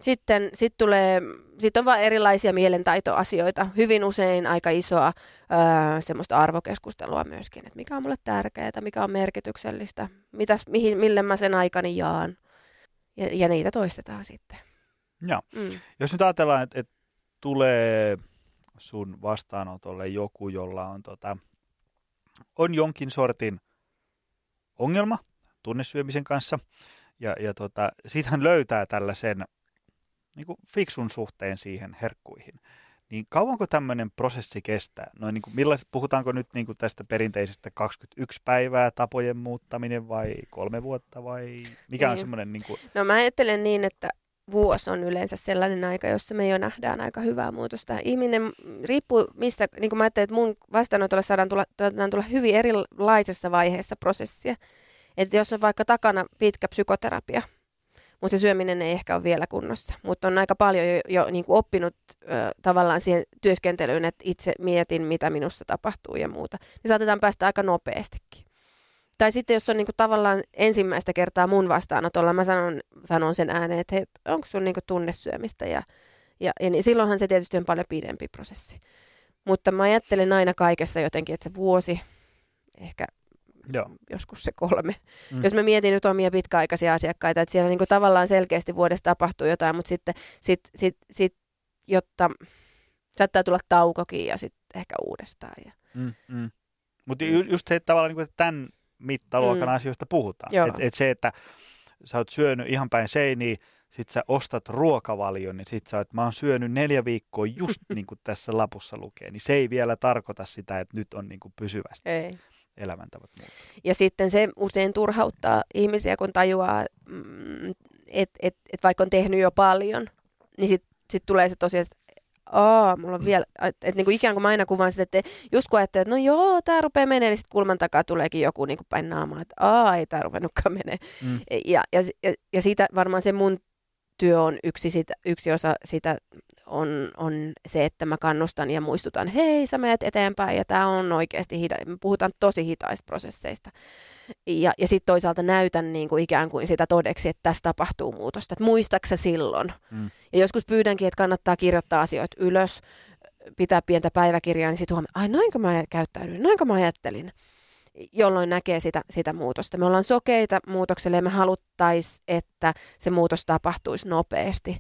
Sitten sit tulee, sit on vaan erilaisia mielentaitoasioita, hyvin usein aika isoa ää, semmoista arvokeskustelua myöskin, että mikä on mulle tärkeää, mikä on merkityksellistä, mitäs, mihin, mille mä sen aikani jaan. Ja, ja niitä toistetaan sitten. Joo. Mm. Jos nyt ajatellaan, että, että tulee sun vastaanotolle joku, jolla on, tota, on jonkin sortin ongelma tunnesyömisen kanssa, ja, ja tota, siitä hän löytää tällaisen niin kuin fiksun suhteen siihen herkkuihin. Niin kauanko tämmöinen prosessi kestää? Noin niin kuin, millaiset, puhutaanko nyt niin kuin tästä perinteisestä 21 päivää tapojen muuttaminen vai kolme vuotta vai mikä niin. on semmoinen? Niin kuin... No mä ajattelen niin, että vuosi on yleensä sellainen aika, jossa me jo nähdään aika hyvää muutosta. Ihminen riippuu missä, niin kuin mä ajattelin, että mun vastaanotolle saadaan tulla, tulla hyvin erilaisessa vaiheessa prosessia. Että jos on vaikka takana pitkä psykoterapia, mutta se syöminen ei ehkä ole vielä kunnossa. Mutta on aika paljon jo, jo niin kuin oppinut ö, tavallaan siihen työskentelyyn, että itse mietin, mitä minussa tapahtuu ja muuta. Niin saatetaan päästä aika nopeastikin. Tai sitten jos on niin kuin tavallaan ensimmäistä kertaa mun vastaanotolla, mä sanon, sanon sen ääneen, että hei, onko sun niin kuin tunnesyömistä ja, ja, ja niin silloinhan se tietysti on paljon pidempi prosessi. Mutta mä ajattelen aina kaikessa jotenkin, että se vuosi, ehkä Joo. joskus se kolme. Mm. Jos mä mietin nyt omia pitkäaikaisia asiakkaita, että siellä niinku tavallaan selkeästi vuodessa tapahtuu jotain, mutta sitten sit, sit, sit, jotta saattaa tulla taukokin ja sitten ehkä uudestaan. Ja. Mm, mm. Mutta ju, just se, että tavallaan niinku, että tämän mittaluokan mm. asioista puhutaan. Että et se, että sä oot syönyt ihan päin seiniä, sit sä ostat ruokavalion, niin sit sä oot, mä oon syönyt neljä viikkoa just niin kuin tässä lapussa lukee, niin se ei vielä tarkoita sitä, että nyt on niin kuin pysyvästi. Ei elämäntavat muuttuu. Ja sitten se usein turhauttaa ihmisiä, kun tajuaa, mm, että et, et vaikka on tehnyt jo paljon, niin sitten sit tulee se tosiaan, että Aa, mulla on vielä, että et, niinku ikään kuin mä aina kuvaan sitä, että just kun ajattelee, että no joo, tää rupeaa menee, niin sitten kulman takaa tuleekin joku niinku päin naamaa, että aa, ei tää ruvennutkaan menee. Mm. Ja, ja, ja, ja siitä varmaan se mun työ on yksi, sitä, yksi osa sitä on, on se, että mä kannustan ja muistutan, hei sä menet eteenpäin ja tämä on oikeasti hita, me puhutaan tosi hitaista prosesseista. Ja, ja sitten toisaalta näytän niin kuin ikään kuin sitä todeksi, että tässä tapahtuu muutosta, että muistaksä silloin. Mm. Ja joskus pyydänkin, että kannattaa kirjoittaa asioita ylös, pitää pientä päiväkirjaa, niin sitten huomaa, ai noinko mä käyttäydyin, noinko mä ajattelin jolloin näkee sitä, sitä muutosta. Me ollaan sokeita muutokselle ja me haluttaisiin, että se muutos tapahtuisi nopeasti.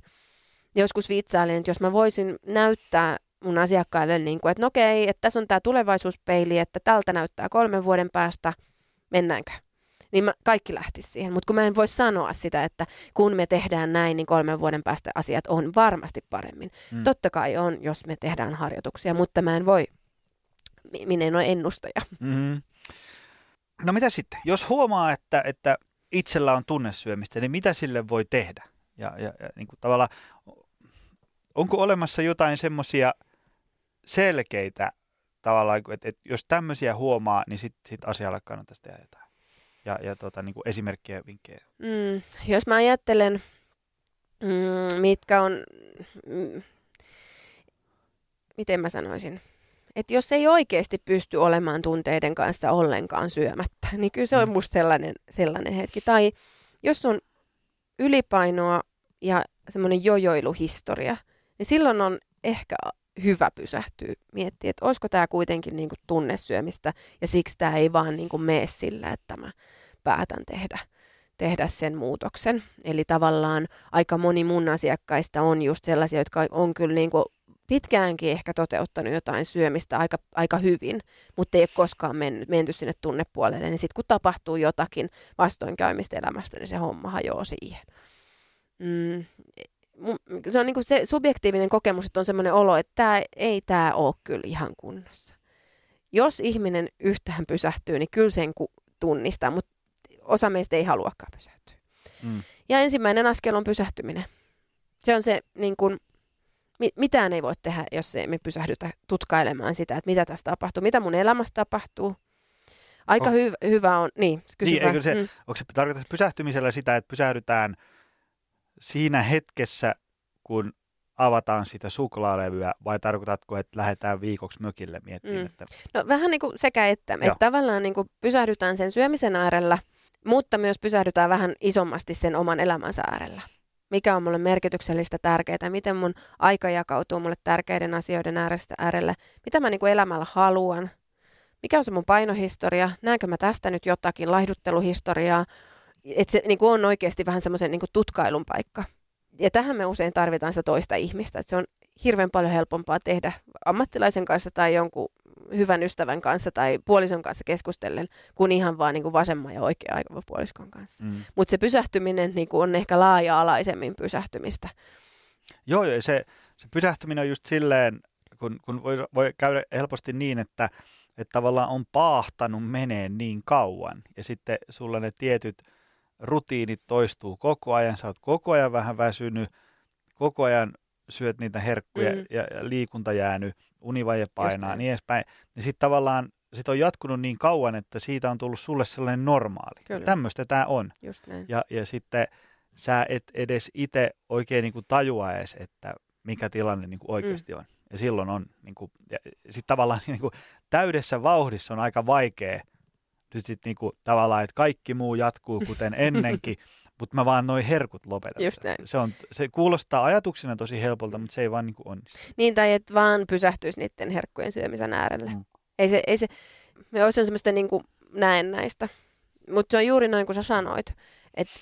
Joskus vitsailen, että jos mä voisin näyttää mun asiakkaille, niin kuin, että no okei, että tässä on tämä tulevaisuuspeili, että tältä näyttää kolmen vuoden päästä, mennäänkö? Niin mä, kaikki lähtisi siihen. Mutta kun mä en voi sanoa sitä, että kun me tehdään näin, niin kolmen vuoden päästä asiat on varmasti paremmin. Mm. Totta kai on, jos me tehdään harjoituksia, mutta mä en voi, minä en ole ennustaja. Mm-hmm. No mitä sitten? Jos huomaa, että, että itsellä on tunnesyömistä, niin mitä sille voi tehdä? Ja, ja, ja niin kuin tavallaan, onko olemassa jotain semmoisia selkeitä tavallaan, että, että jos tämmöisiä huomaa, niin sitten sit asialle kannattaisi tehdä jotain. Ja, ja tota, niin kuin esimerkkejä ja vinkkejä. Mm, jos mä ajattelen, mm, mitkä on, mm, miten mä sanoisin, että jos ei oikeasti pysty olemaan tunteiden kanssa ollenkaan syömättä, niin kyllä se on mm. musta sellainen, sellainen hetki. Tai jos on ylipainoa ja semmoinen jojoiluhistoria, niin silloin on ehkä hyvä pysähtyä miettiä, että olisiko tämä kuitenkin niin kuin tunnesyömistä ja siksi tämä ei vaan niin kuin mene sillä, että mä päätän tehdä, tehdä sen muutoksen. Eli tavallaan aika moni mun asiakkaista on just sellaisia, jotka on kyllä niin kuin pitkäänkin ehkä toteuttanut jotain syömistä aika, aika hyvin, mutta ei ole koskaan mennyt, menty sinne tunnepuolelle, niin sitten kun tapahtuu jotakin vastoinkäymistä elämästä, niin se homma hajoaa siihen. Mm, se on niin se subjektiivinen kokemus, että on semmoinen olo, että tää, ei tämä ole kyllä ihan kunnossa. Jos ihminen yhtään pysähtyy, niin kyllä sen tunnistaa, mutta osa meistä ei haluakaan pysähtyä. Mm. Ja ensimmäinen askel on pysähtyminen. Se on se niin kuin, mitään ei voi tehdä, jos ei me pysähdytä tutkailemaan sitä, että mitä tässä tapahtuu, mitä mun elämässä tapahtuu. Aika on, hy- hyvä on, niin, niin eikö se, mm. Onko se tarkoitus pysähtymisellä sitä, että pysähdytään siinä hetkessä, kun avataan sitä suklaalevyä, vai tarkoitatko, että lähdetään viikoksi mökille miettimään? Mm. Että... No vähän niin kuin sekä että. Että tavallaan niin kuin pysähdytään sen syömisen äärellä, mutta myös pysähdytään vähän isommasti sen oman elämänsä äärellä mikä on mulle merkityksellistä tärkeää, miten mun aika jakautuu mulle tärkeiden asioiden äärestä äärelle, mitä mä niin kuin elämällä haluan, mikä on se mun painohistoria, näenkö mä tästä nyt jotakin laihdutteluhistoriaa, että se niin kuin on oikeasti vähän semmoisen niin tutkailun paikka. Ja tähän me usein tarvitaan sitä toista ihmistä, että se on hirveän paljon helpompaa tehdä ammattilaisen kanssa tai jonkun hyvän ystävän kanssa tai puolison kanssa keskustellen, kuin ihan vaan niin kuin vasemman ja oikean aikapuoliskon kanssa. Mm. Mutta se pysähtyminen niin kuin on ehkä laaja-alaisemmin pysähtymistä. Joo, joo se, se pysähtyminen on just silleen, kun, kun voi, voi käydä helposti niin, että, että tavallaan on paahtanut meneen niin kauan ja sitten sulla ne tietyt rutiinit toistuu koko ajan, sä oot koko ajan vähän väsynyt, koko ajan syöt niitä herkkuja mm. ja, ja liikunta jäänyt, univaje painaa, niin edespäin. Niin sitten tavallaan sit on jatkunut niin kauan, että siitä on tullut sulle sellainen normaali. Kyllä. Tämmöistä tämä on. Just näin. Ja, ja sitten sä et edes itse oikein niin kuin tajua edes, että mikä tilanne niin kuin oikeasti mm. on. Ja silloin on, niin kuin, ja sitten tavallaan niin kuin, täydessä vauhdissa on aika vaikea nyt sitten niin kuin, tavallaan, että kaikki muu jatkuu kuten ennenkin, mutta mä vaan noin herkut lopetan. Just näin. Se, on, se kuulostaa ajatuksena tosi helpolta, mutta se ei vaan niin kuin onnistu. Niin, tai että vaan pysähtyisi niiden herkkujen syömisen äärelle. Mm. Ei se, ei se, me olisi semmoista niin kuin näistä. Mutta se on juuri noin kuin sä sanoit, että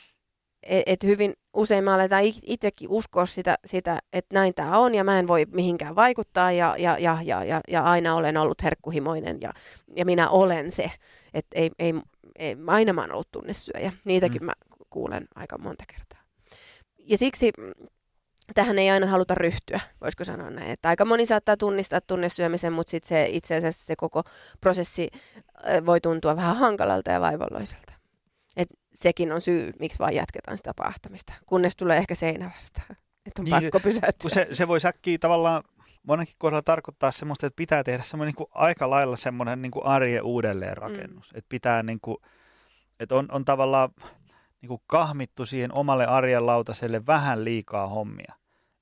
et, et hyvin usein me aletaan itsekin uskoa sitä, sitä että näin tämä on ja mä en voi mihinkään vaikuttaa ja, ja, ja, ja, ja, ja aina olen ollut herkkuhimoinen ja, ja minä olen se. Että ei, ei, ei, aina mä oon ollut tunnesyöjä. Niitäkin mm. mä kuulen aika monta kertaa. Ja siksi tähän ei aina haluta ryhtyä, voisiko sanoa näin. Että aika moni saattaa tunnistaa tunnesyömisen, mutta sit se, itse asiassa se koko prosessi voi tuntua vähän hankalalta ja vaivalloiselta. Et sekin on syy, miksi vaan jatketaan sitä pahtamista, kunnes tulee ehkä seinä vastaan. Että on niin, pakko pysähtyä. Se, se voi säkkiä tavallaan monenkin kohdalla tarkoittaa semmoista, että pitää tehdä semmoinen niin aika lailla semmoinen niin kuin arjen uudelleenrakennus. Mm. Että pitää niin kuin, että on, on tavallaan niin kuin kahmittu siihen omalle arjen lautaselle vähän liikaa hommia.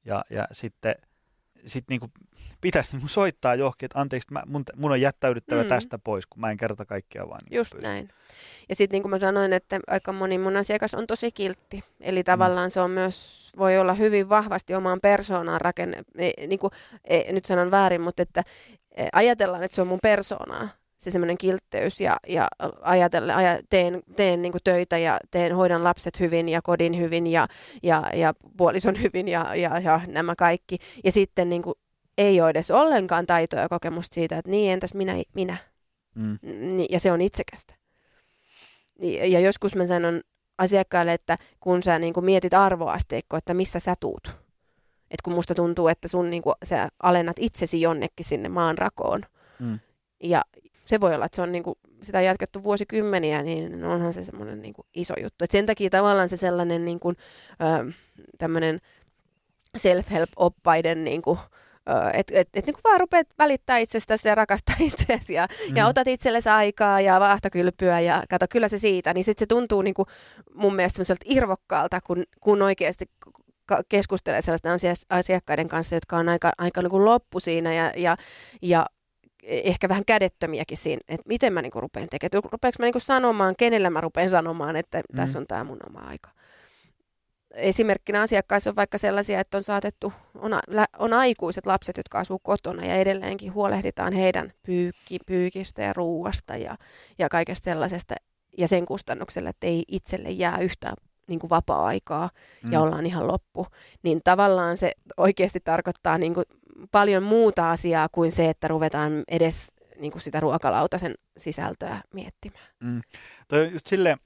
Ja, ja sitten sitten niinku pitäisi niinku soittaa johonkin, että anteeksi, mä, mun, mun on jättäydyttävä mm. tästä pois, kun mä en kerta kaikkiaan vaan. Niinku Just pysty. näin. Ja sitten niin kuin mä sanoin, että aika moni mun asiakas on tosi kiltti. Eli tavallaan mm. se on myös, voi olla hyvin vahvasti omaan persoonaan rakenne. E, niin kuin, e, nyt sanon väärin, mutta että e, ajatellaan, että se on mun persoonaa se semmoinen kiltteys ja, ja ajatella, aja, teen, teen niin töitä ja teen, hoidan lapset hyvin ja kodin hyvin ja, ja, ja puolison hyvin ja, ja, ja nämä kaikki. Ja sitten niin kuin, ei ole edes ollenkaan taitoa ja kokemusta siitä, että niin entäs minä, minä. Mm. Ja se on itsekästä. Ja joskus mä sanon asiakkaalle, että kun sä niin kuin mietit arvoasteikkoa, että missä sä tuut. Että kun musta tuntuu, että sun niin kuin, sä alennat itsesi jonnekin sinne maan rakoon. Mm. Ja se voi olla, että se on niin kuin, sitä jatkettu vuosikymmeniä, niin onhan se semmoinen niin iso juttu. Et sen takia tavallaan se sellainen niin kuin, ö, tämmöinen self-help-oppaiden niin kuin, että et, et, niin vaan rupeat välittää itsestäsi ja rakastaa itseäsi ja, mm. ja otat itsellesi aikaa ja vaahtokylpyä ja kato, kyllä se siitä. Niin sitten se tuntuu niin kuin mun mielestä semmoiselta irvokkaalta, kun, kun oikeasti keskustelee sellaisten asiakkaiden kanssa, jotka on aika, aika niin kuin loppu siinä ja, ja, ja ehkä vähän kädettömiäkin siinä, että miten mä niinku rupean tekemään. Rupeanko mä niinku sanomaan, kenellä mä rupean sanomaan, että mm. tässä on tämä mun oma aika. Esimerkkinä asiakkaissa on vaikka sellaisia, että on saatettu, on, on aikuiset lapset, jotka asuu kotona ja edelleenkin huolehditaan heidän pyykki, pyykistä ja ruuasta ja, ja kaikesta sellaisesta ja sen kustannuksella, että ei itselle jää yhtään niin kuin vapaa-aikaa mm. ja ollaan ihan loppu, niin tavallaan se oikeasti tarkoittaa niin kuin paljon muuta asiaa kuin se, että ruvetaan edes niin kuin sitä ruokalautasen sisältöä miettimään. Mm. Toi just sille,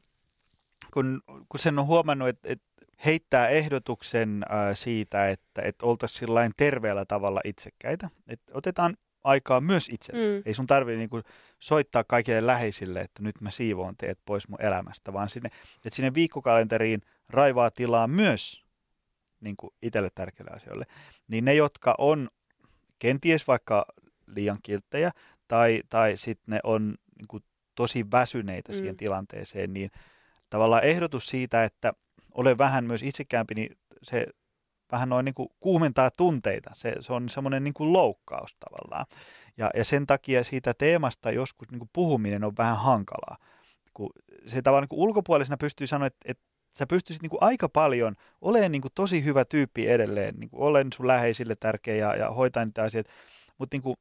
kun, kun sen on huomannut, että, että heittää ehdotuksen äh, siitä, että, että oltaisiin terveellä tavalla itsekkäitä. Että otetaan aikaa myös itse. Mm. Ei sun tarvitse niinku soittaa kaikille läheisille, että nyt mä siivoon teet pois mun elämästä, vaan sinne, että sinne viikkokalenteriin raivaa tilaa myös niin kuin itselle tärkeille asioille. Niin ne, jotka on kenties vaikka liian kilttejä tai, tai sitten ne on niin kuin tosi väsyneitä mm. siihen tilanteeseen, niin tavallaan ehdotus siitä, että ole vähän myös itsekäämpi, niin se vähän noin niin kuin kuumentaa tunteita. Se, se on semmoinen niin kuin loukkaus tavallaan. Ja, ja sen takia siitä teemasta joskus niin kuin puhuminen on vähän hankalaa. Kun se tavallaan niin kuin ulkopuolisena pystyy sanoa, että, että sä pystyisit niin kuin aika paljon olemaan niin kuin tosi hyvä tyyppi edelleen, niin kuin olen sun läheisille tärkeä ja, ja hoitaa niitä asioita, mutta niin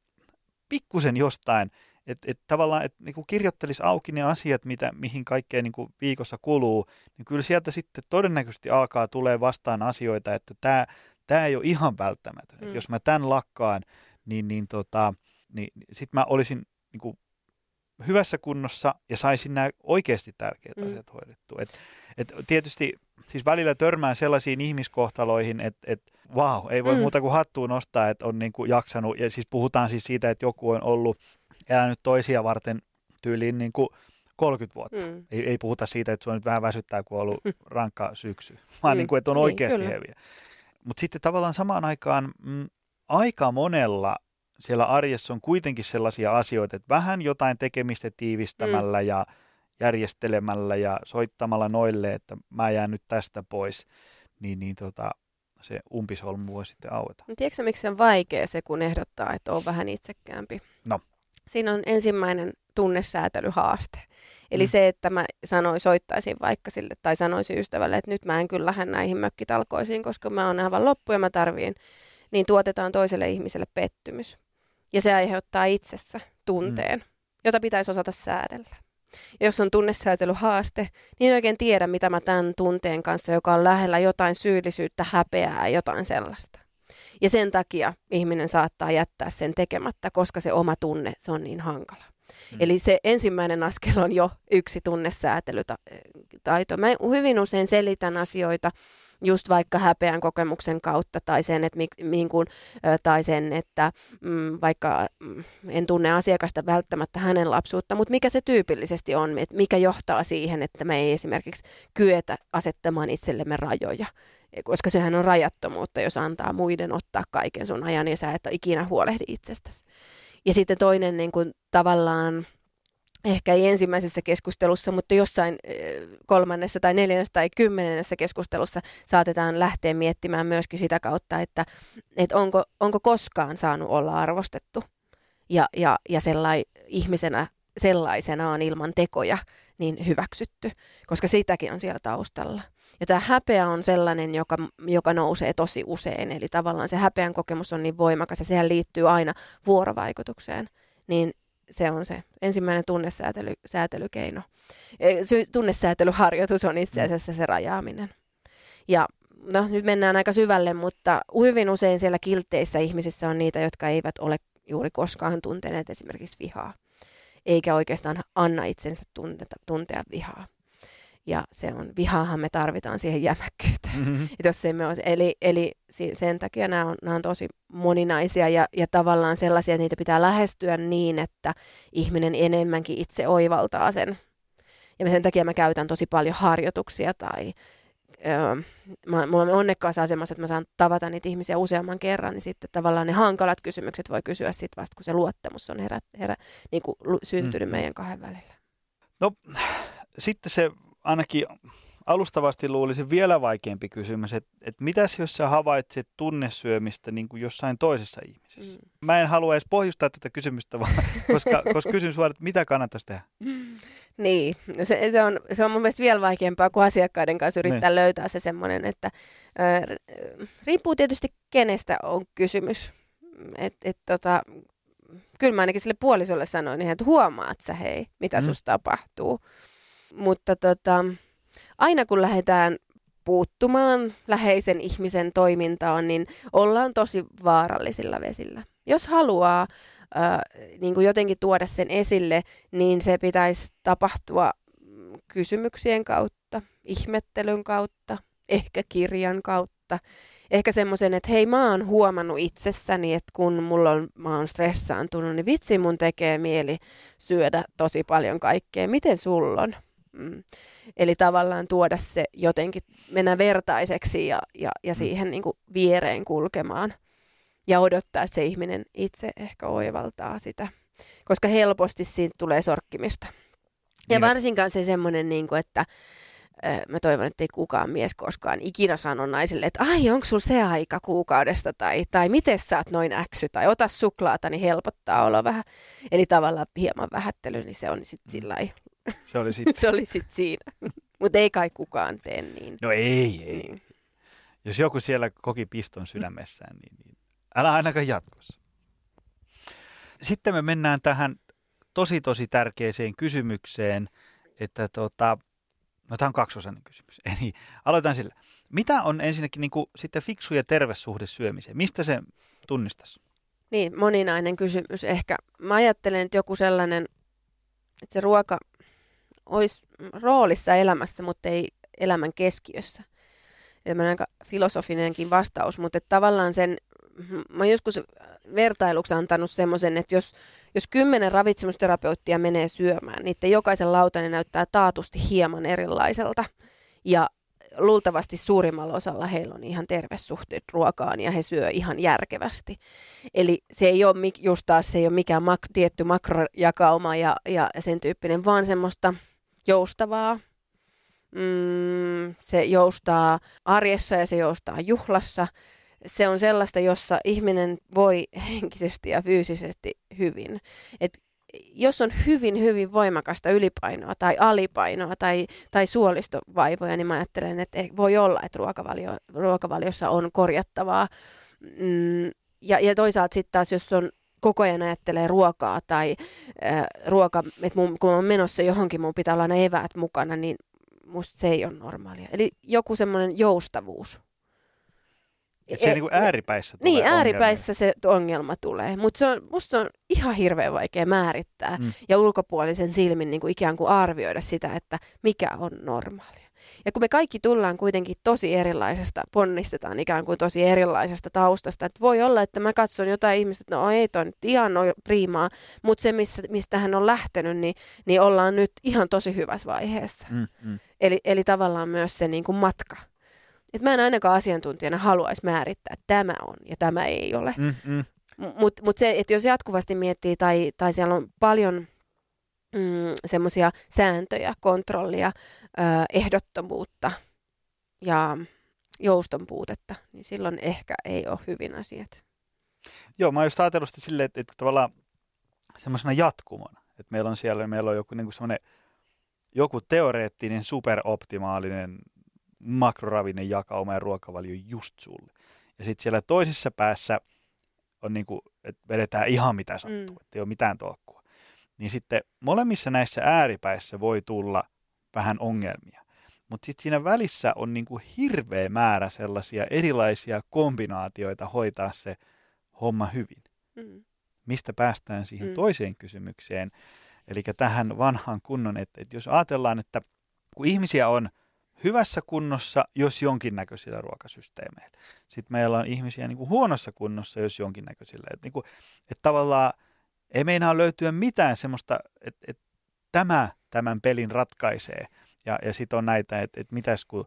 pikkusen jostain, että et tavallaan et niin kirjoittelisi auki ne asiat, mitä, mihin kaikkeen niin kuin viikossa kuluu, niin kyllä sieltä sitten todennäköisesti alkaa tulee vastaan asioita, että tämä tämä ei ole ihan välttämätön. Mm. jos mä tämän lakkaan, niin, niin, tota, niin sitten mä olisin niin kuin hyvässä kunnossa ja saisin nämä oikeasti tärkeät mm. asiat hoidettua. Et, et tietysti siis välillä törmää sellaisiin ihmiskohtaloihin, että et, vau, ei voi mm. muuta kuin hattuun nostaa, että on niin kuin jaksanut. Ja siis puhutaan siis siitä, että joku on ollut elänyt toisia varten tyyliin niin kuin 30 vuotta. Mm. Ei, ei puhuta siitä, että sua nyt vähän väsyttää, kun on ollut rankka syksy, vaan mm. niin kuin, että on niin, oikeasti niin, heviä. Mutta sitten tavallaan samaan aikaan mm, aika monella siellä arjessa on kuitenkin sellaisia asioita, että vähän jotain tekemistä tiivistämällä mm. ja järjestelemällä ja soittamalla noille, että mä jään nyt tästä pois, niin, niin tota, se umpisolmu voi sitten aueta. Tiedätkö miksi se on vaikea se, kun ehdottaa, että on vähän itsekäämpi? No. Siinä on ensimmäinen tunnesäätelyhaaste. Eli mm. se, että mä sanoin, soittaisin vaikka sille tai sanoisin ystävälle, että nyt mä en kyllä lähde näihin mökkitalkoisiin, koska mä oon aivan loppu ja mä tarviin, niin tuotetaan toiselle ihmiselle pettymys. Ja se aiheuttaa itsessä tunteen, mm. jota pitäisi osata säädellä. Ja jos on tunnesäätelyhaaste, niin en oikein tiedä, mitä mä tämän tunteen kanssa, joka on lähellä jotain syyllisyyttä, häpeää, jotain sellaista. Ja sen takia ihminen saattaa jättää sen tekemättä, koska se oma tunne, se on niin hankala. Mm. Eli se ensimmäinen askel on jo yksi tunnesäätelytaito. Mä hyvin usein selitän asioita just vaikka häpeän kokemuksen kautta tai sen, että, niin kuin, tai sen, että mm, vaikka mm, en tunne asiakasta välttämättä hänen lapsuutta, mutta mikä se tyypillisesti on, että mikä johtaa siihen, että me ei esimerkiksi kyetä asettamaan itsellemme rajoja koska sehän on rajattomuutta, jos antaa muiden ottaa kaiken sun ajan ja sä et ikinä huolehdi itsestäsi. Ja sitten toinen niin kuin, tavallaan ehkä ei ensimmäisessä keskustelussa, mutta jossain kolmannessa tai neljännessä tai kymmenennessä keskustelussa saatetaan lähteä miettimään myöskin sitä kautta, että, että onko, onko koskaan saanut olla arvostettu ja, ja, ja sellai, ihmisenä sellaisenaan ilman tekoja niin hyväksytty, koska sitäkin on siellä taustalla. Ja tämä häpeä on sellainen, joka, joka nousee tosi usein, eli tavallaan se häpeän kokemus on niin voimakas ja sehän liittyy aina vuorovaikutukseen. Niin se on se ensimmäinen tunnesäätelykeino. E, tunnesäätelyharjoitus on itse asiassa se rajaaminen. Ja no, nyt mennään aika syvälle, mutta hyvin usein siellä kilteissä ihmisissä on niitä, jotka eivät ole juuri koskaan tunteneet esimerkiksi vihaa, eikä oikeastaan anna itsensä tunteta, tuntea vihaa. Ja se on, vihaahan me tarvitaan siihen jämäkkyyteen. Mm-hmm. jos me ole, eli, eli sen takia nämä on, nämä on tosi moninaisia ja, ja tavallaan sellaisia, että niitä pitää lähestyä niin, että ihminen enemmänkin itse oivaltaa sen. Ja sen takia mä käytän tosi paljon harjoituksia tai öö, mä, mulla on onnekkaassa asemassa, että mä saan tavata niitä ihmisiä useamman kerran, niin sitten tavallaan ne hankalat kysymykset voi kysyä sitten vasta, kun se luottamus on herä, herä, niin kuin syntynyt mm. meidän kahden välillä. No sitten se ainakin alustavasti luulisin vielä vaikeampi kysymys, että, että mitäs jos sä havaitset tunnesyömistä niin kuin jossain toisessa ihmisessä? Mm. Mä en halua edes pohjustaa tätä kysymystä, vaan, koska, koska kysyn suoraan, että mitä kannattaisi tehdä? Niin, se, se, on, se on mun mielestä vielä vaikeampaa, kun asiakkaiden kanssa yrittää niin. löytää se semmoinen, että äh, riippuu tietysti kenestä on kysymys. Et, et, tota, kyllä mä ainakin sille puolisolle sanoin, niin, että huomaat sä hei, mitä mm. susta tapahtuu. Mutta tota, aina kun lähdetään puuttumaan läheisen ihmisen toimintaan, niin ollaan tosi vaarallisilla vesillä. Jos haluaa äh, niin kuin jotenkin tuoda sen esille, niin se pitäisi tapahtua kysymyksien kautta, ihmettelyn kautta, ehkä kirjan kautta. Ehkä semmoisen, että hei mä oon huomannut itsessäni, että kun mulla on, mä oon stressaantunut, niin vitsi mun tekee mieli syödä tosi paljon kaikkea. Miten sulla on? Mm. Eli tavallaan tuoda se jotenkin, mennä vertaiseksi ja, ja, ja mm. siihen niin kuin viereen kulkemaan. Ja odottaa, että se ihminen itse ehkä oivaltaa sitä. Koska helposti siitä tulee sorkkimista. Ja varsinkaan se semmoinen, niin kuin, että mä toivon, että ei kukaan mies koskaan ikinä sano naiselle, että ai, onko sulla se aika kuukaudesta, tai, tai miten sä oot noin äksy, tai ota suklaata, niin helpottaa olo vähän. Eli tavallaan hieman vähättely, niin se on sitten mm. sillä se oli sitten se oli sit siinä. Mutta ei kai kukaan tee niin. No ei, ei. Niin. Jos joku siellä koki piston sydämessään, niin, niin älä ainakaan jatkossa. Sitten me mennään tähän tosi tosi tärkeäseen kysymykseen, että tota, no tämä on kaksosainen kysymys. Eli aloitan sillä. Mitä on ensinnäkin niin kuin, sitten fiksu ja terve suhde syömiseen? Mistä se tunnistaisi? Niin, moninainen kysymys ehkä. Mä ajattelen, että joku sellainen, että se ruoka olisi roolissa elämässä, mutta ei elämän keskiössä. Tämä on aika filosofinenkin vastaus, mutta tavallaan sen, mä joskus vertailuksi antanut semmoisen, että jos, jos kymmenen ravitsemusterapeuttia menee syömään, niin jokaisen lautanen näyttää taatusti hieman erilaiselta. Ja luultavasti suurimmalla osalla heillä on ihan terve suhde ruokaan ja he syö ihan järkevästi. Eli se ei ole just taas se ei ole mikään mak- tietty makrojakauma ja, ja sen tyyppinen, vaan semmoista joustavaa. Mm, se joustaa arjessa ja se joustaa juhlassa. Se on sellaista, jossa ihminen voi henkisesti ja fyysisesti hyvin. Et jos on hyvin, hyvin voimakasta ylipainoa tai alipainoa tai, tai suolistovaivoja, niin mä ajattelen, että voi olla, että ruokavalio, ruokavaliossa on korjattavaa. Mm, ja, ja toisaalta sitten taas, jos on koko ajan ajattelee ruokaa tai äh, ruoka, että mun, kun on menossa johonkin, mun pitää olla ne eväät mukana, niin musta se ei ole normaalia. Eli joku semmoinen joustavuus. Että se e, niin kuin ääripäissä tulee Niin, ääripäissä se ongelma tulee. Mutta se on, musta on ihan hirveän vaikea määrittää mm. ja ulkopuolisen silmin niin kuin ikään kuin arvioida sitä, että mikä on normaalia. Ja kun me kaikki tullaan kuitenkin tosi erilaisesta, ponnistetaan ikään kuin tosi erilaisesta taustasta, että voi olla, että mä katson jotain ihmistä, että no ei toi nyt ihan no, priimaa, mutta se, missä, mistä hän on lähtenyt, niin, niin ollaan nyt ihan tosi hyvässä vaiheessa. Mm, mm. Eli, eli tavallaan myös se niin kuin matka. Et mä en ainakaan asiantuntijana haluaisi määrittää, että tämä on ja tämä ei ole. Mm, mm. Mutta mut se, että jos jatkuvasti miettii tai, tai siellä on paljon mm, semmoisia sääntöjä, kontrollia, ö, ehdottomuutta ja jouston puutetta, niin silloin ehkä ei ole hyvin asiat. Joo, mä oon just ajatellut sitä silleen, että, että tavallaan semmoisena jatkumona, että meillä on siellä, meillä on joku niin semmoinen joku teoreettinen superoptimaalinen makroravinne jakauma ja ruokavalio just sulle. Ja sitten siellä toisessa päässä on niin kuin, että vedetään ihan mitä sattuu, mm. että ei ole mitään tolkkua. Niin sitten molemmissa näissä ääripäissä voi tulla vähän ongelmia. Mutta sitten siinä välissä on niin kuin hirveä määrä sellaisia erilaisia kombinaatioita hoitaa se homma hyvin. Mm. Mistä päästään siihen mm. toiseen kysymykseen, eli tähän vanhaan kunnon, että, että jos ajatellaan, että kun ihmisiä on hyvässä kunnossa, jos jonkinnäköisillä ruokasysteemeillä. Sitten meillä on ihmisiä niin kuin huonossa kunnossa, jos jonkinnäköisillä. Että, niin kuin, että tavallaan ei meinaa löytyä mitään semmoista, että, että tämä tämän pelin ratkaisee. Ja, ja sitten on näitä, että, että mitäs kun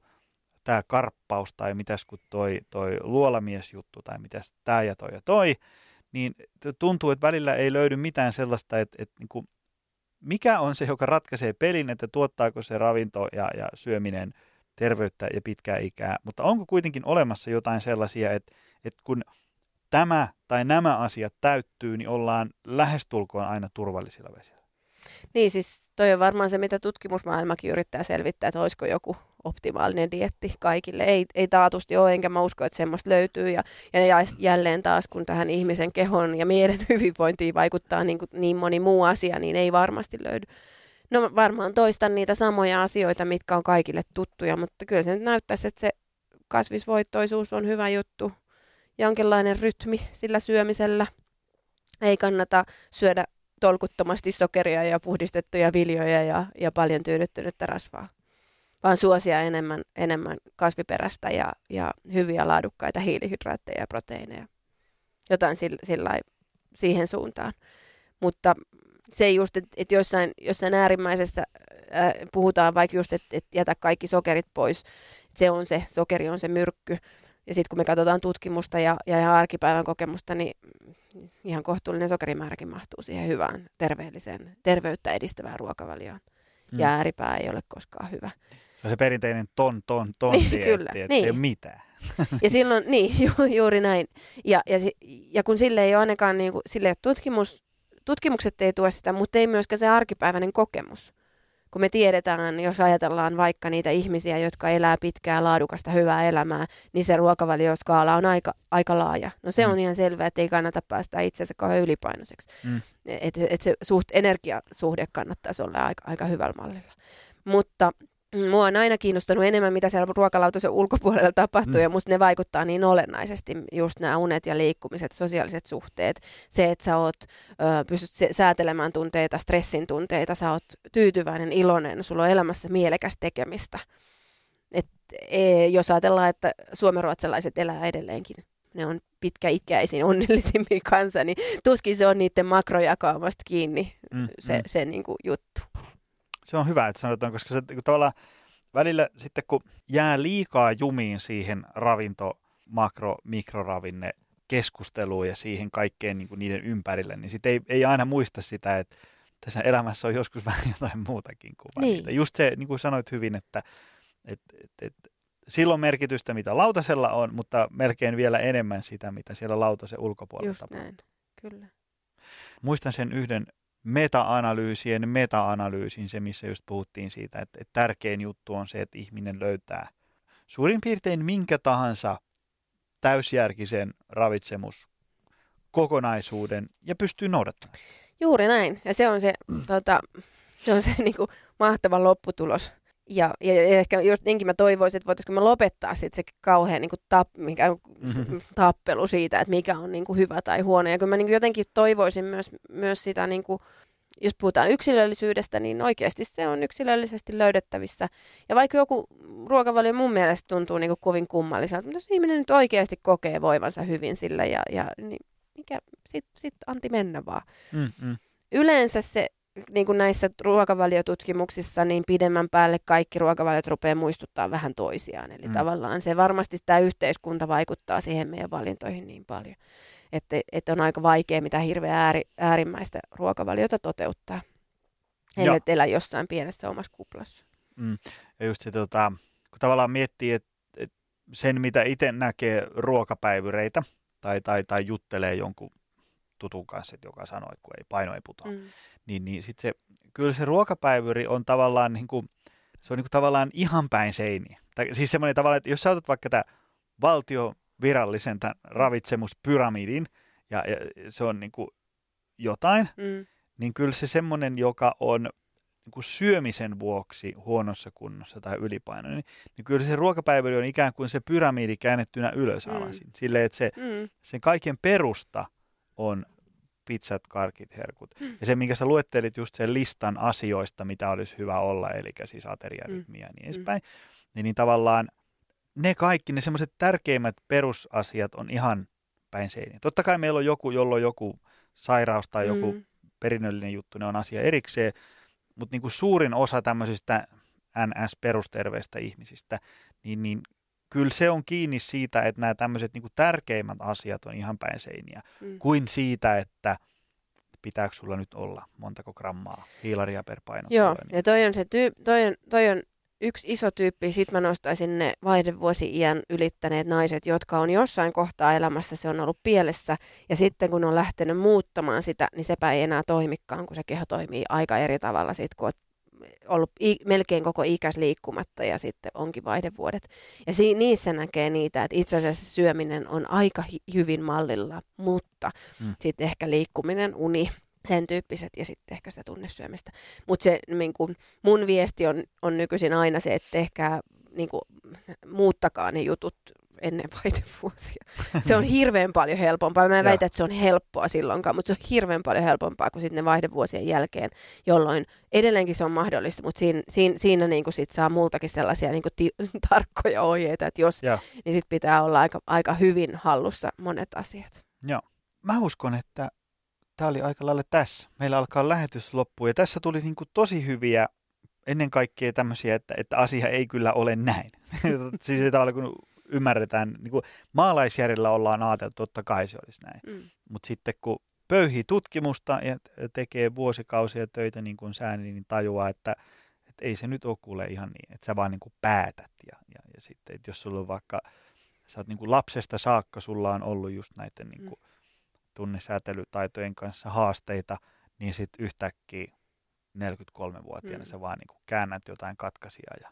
tämä karppaus tai mitäs kun toi, toi luolamiesjuttu tai mitäs tämä ja toi ja toi, niin tuntuu, että välillä ei löydy mitään sellaista, että, että niin kuin, mikä on se, joka ratkaisee pelin, että tuottaako se ravinto ja, ja syöminen terveyttä ja pitkää ikää, mutta onko kuitenkin olemassa jotain sellaisia, että, että kun tämä tai nämä asiat täyttyy, niin ollaan lähestulkoon aina turvallisilla vesillä. Niin, siis toi on varmaan se, mitä tutkimusmaailmakin yrittää selvittää, että olisiko joku optimaalinen dietti kaikille. Ei, ei taatusti ole, enkä mä usko, että semmoista löytyy. Ja, ja jälleen taas, kun tähän ihmisen kehon ja mielen hyvinvointiin vaikuttaa niin, kuin niin moni muu asia, niin ei varmasti löydy. No varmaan toistan niitä samoja asioita, mitkä on kaikille tuttuja, mutta kyllä se nyt näyttäisi, että se kasvisvoittoisuus on hyvä juttu. Jonkinlainen rytmi sillä syömisellä. Ei kannata syödä tolkuttomasti sokeria ja puhdistettuja viljoja ja, ja paljon tyydyttynyttä rasvaa, vaan suosia enemmän, enemmän kasviperäistä ja, ja hyviä laadukkaita hiilihydraatteja ja proteiineja. Jotain sillä, sillä siihen suuntaan. Mutta se just, että, että jossain, jossain äärimmäisessä äh, puhutaan vaikka just, että, että jätä kaikki sokerit pois. Se on se, sokeri on se myrkky. Ja sitten kun me katsotaan tutkimusta ja, ja ihan arkipäivän kokemusta, niin ihan kohtuullinen sokerimääräkin mahtuu siihen hyvään, terveelliseen, terveyttä edistävään ruokavalioon. Mm. Ja ääripää ei ole koskaan hyvä. Se on se perinteinen ton, ton, ton niin, dietti, kyllä, että niin. ei ole mitään. ja silloin, niin, ju, juuri näin. Ja, ja, ja kun sille ei ole ainakaan, niin kuin, sille tutkimus, tutkimukset ei tue sitä, mutta ei myöskään se arkipäiväinen kokemus kun me tiedetään, jos ajatellaan vaikka niitä ihmisiä, jotka elää pitkää, laadukasta, hyvää elämää, niin se ruokavalioskaala on aika, aika laaja. No se mm. on ihan selvää, että ei kannata päästä itsensä kauhean ylipainoiseksi. Mm. Että et se suht, energiasuhde kannattaisi olla aika, aika hyvällä mallilla. Mutta Mua on aina kiinnostanut enemmän, mitä siellä ruokalautasen ulkopuolella tapahtuu, mm. ja musta ne vaikuttaa niin olennaisesti, just nämä unet ja liikkumiset, sosiaaliset suhteet, se, että sä oot, ö, pystyt säätelemään tunteita, stressin tunteita, sä oot tyytyväinen, iloinen, sulla on elämässä mielekäs tekemistä. Et, e, jos ajatellaan, että suomenruotsalaiset elää edelleenkin, ne on pitkäikäisin, onnellisimpia kansa, niin tuskin se on niiden makrojakaamasta kiinni mm, se, mm. se niin kuin juttu se on hyvä, että sanotaan, koska se kun tavallaan välillä sitten kun jää liikaa jumiin siihen ravinto, makro, mikroravinne keskusteluun ja siihen kaikkeen niin kuin niiden ympärille, niin sitten ei, ei aina muista sitä, että tässä elämässä on joskus vähän jotain muutakin kuin niin. Just se, niin kuin sanoit hyvin, että et, et, et, silloin merkitystä, mitä lautasella on, mutta melkein vielä enemmän sitä, mitä siellä lautasen ulkopuolella Just tapahtuu. Näin. Kyllä. Muistan sen yhden meta-analyysien meta-analyysin, se missä just puhuttiin siitä, että, että tärkein juttu on se, että ihminen löytää suurin piirtein minkä tahansa täysjärkisen ravitsemus kokonaisuuden ja pystyy noudattamaan. Juuri näin. Ja se on se, tota, se, on se niin kuin, mahtava lopputulos. Ja, ja, ja ehkä just niinkin mä toivoisin, että voitaisiinko me lopettaa sit se kauhean niin kuin tap, mikä, mm-hmm. tappelu siitä, että mikä on niin kuin hyvä tai huono. Ja kyllä mä niin kuin jotenkin toivoisin myös, myös sitä, niin kuin, jos puhutaan yksilöllisyydestä, niin oikeasti se on yksilöllisesti löydettävissä. Ja vaikka joku ruokavalio mun mielestä tuntuu niin kuin kovin kummalliselta, mutta jos ihminen nyt oikeasti kokee voivansa hyvin sillä, ja, ja niin mikä, sit, sit anti mennä vaan. Mm-hmm. Yleensä se niin kuin näissä ruokavaliotutkimuksissa, niin pidemmän päälle kaikki ruokavaliot rupeaa muistuttaa vähän toisiaan. Eli mm. tavallaan se varmasti tämä yhteiskunta vaikuttaa siihen meidän valintoihin niin paljon, että, että on aika vaikea mitä hirveä ääri, äärimmäistä ruokavaliota toteuttaa. ellei elä jossain pienessä omassa kuplassa. Mm. Ja just se, tota, kun tavallaan miettii, että et sen mitä itse näkee ruokapäivyreitä tai, tai, tai juttelee jonkun tutun kanssa, joka sanoo, että kun ei paino ei putoa, mm. niin, niin sit se, kyllä se ruokapäivyri on tavallaan, niin kuin, se on niin kuin tavallaan ihan päin seiniä. Tai, siis semmoinen tavallaan, että jos sä otat vaikka tämä valtio virallisen tämän ravitsemuspyramidin, ja, ja se on niin kuin jotain, mm. niin kyllä se semmoinen, joka on niin kuin syömisen vuoksi huonossa kunnossa tai ylipainoinen, niin, niin kyllä se ruokapäivä on ikään kuin se pyramidi käännettynä ylös mm. alasin. Silleen, että se, mm. sen kaiken perusta on pizzat, karkit, herkut. Mm. Ja se, minkä sä luettelit just sen listan asioista, mitä olisi hyvä olla, eli siis ateriarytmi mm. ja niin edespäin, mm. niin, niin tavallaan ne kaikki, ne semmoiset tärkeimmät perusasiat on ihan päin seiniä. Totta kai meillä on joku, jolla on joku sairaus tai joku mm. perinnöllinen juttu, ne on asia erikseen, mutta niin kuin suurin osa tämmöisistä NS-perusterveistä ihmisistä, niin, niin kyllä se on kiinni siitä, että nämä tämmöiset niin tärkeimmät asiat on ihan päin seiniä, mm. kuin siitä, että pitääkö sulla nyt olla montako grammaa hiilaria per paino. Joo, ja toi on, se tyy- toi on, toi on yksi iso tyyppi, sit mä nostaisin ne vaihdevuosi-iän ylittäneet naiset, jotka on jossain kohtaa elämässä, se on ollut pielessä, ja sitten kun on lähtenyt muuttamaan sitä, niin sepä ei enää toimikaan, kun se keho toimii aika eri tavalla sit, kun ollut i- melkein koko ikäs liikkumatta ja sitten onkin vaihdevuodet. Ja si- niissä näkee niitä, että itse asiassa syöminen on aika hi- hyvin mallilla, mutta mm. sitten ehkä liikkuminen, uni, sen tyyppiset ja sitten ehkä sitä tunnesyömistä. Mutta se niin kun, mun viesti on, on nykyisin aina se, että ehkä niin kun, muuttakaa ne jutut ennen vaihdevuosia. Se on hirveän paljon helpompaa. Mä en väitä, että se on helppoa silloinkaan, mutta se on hirveän paljon helpompaa kuin sitten ne vaihdevuosien jälkeen, jolloin edelleenkin se on mahdollista, mutta siinä, siinä, siinä niin sit saa multakin sellaisia niin ti- tarkkoja ohjeita, että jos, ja. niin sitten pitää olla aika, aika hyvin hallussa monet asiat. Joo. Mä uskon, että tämä oli aika lailla tässä. Meillä alkaa lähetys loppuun ja tässä tuli niin kuin tosi hyviä ennen kaikkea tämmöisiä, että, että asia ei kyllä ole näin. siis se tavalla kun ymmärretään, niin kuin maalaisjärjellä ollaan ajateltu, totta kai se olisi näin. Mm. Mutta sitten kun pöyhii tutkimusta ja tekee vuosikausia töitä niin kuin sääni, niin tajuaa, että, että ei se nyt ole kuule ihan niin, että sä vaan niin kuin päätät. Ja, ja, ja sitten, että jos sulla on vaikka, sä oot niin kuin lapsesta saakka, sulla on ollut just näiden niin kuin mm. tunnesäätelytaitojen kanssa haasteita, niin sitten yhtäkkiä 43-vuotiaana mm. sä vaan niin kuin käännät jotain katkaisia ja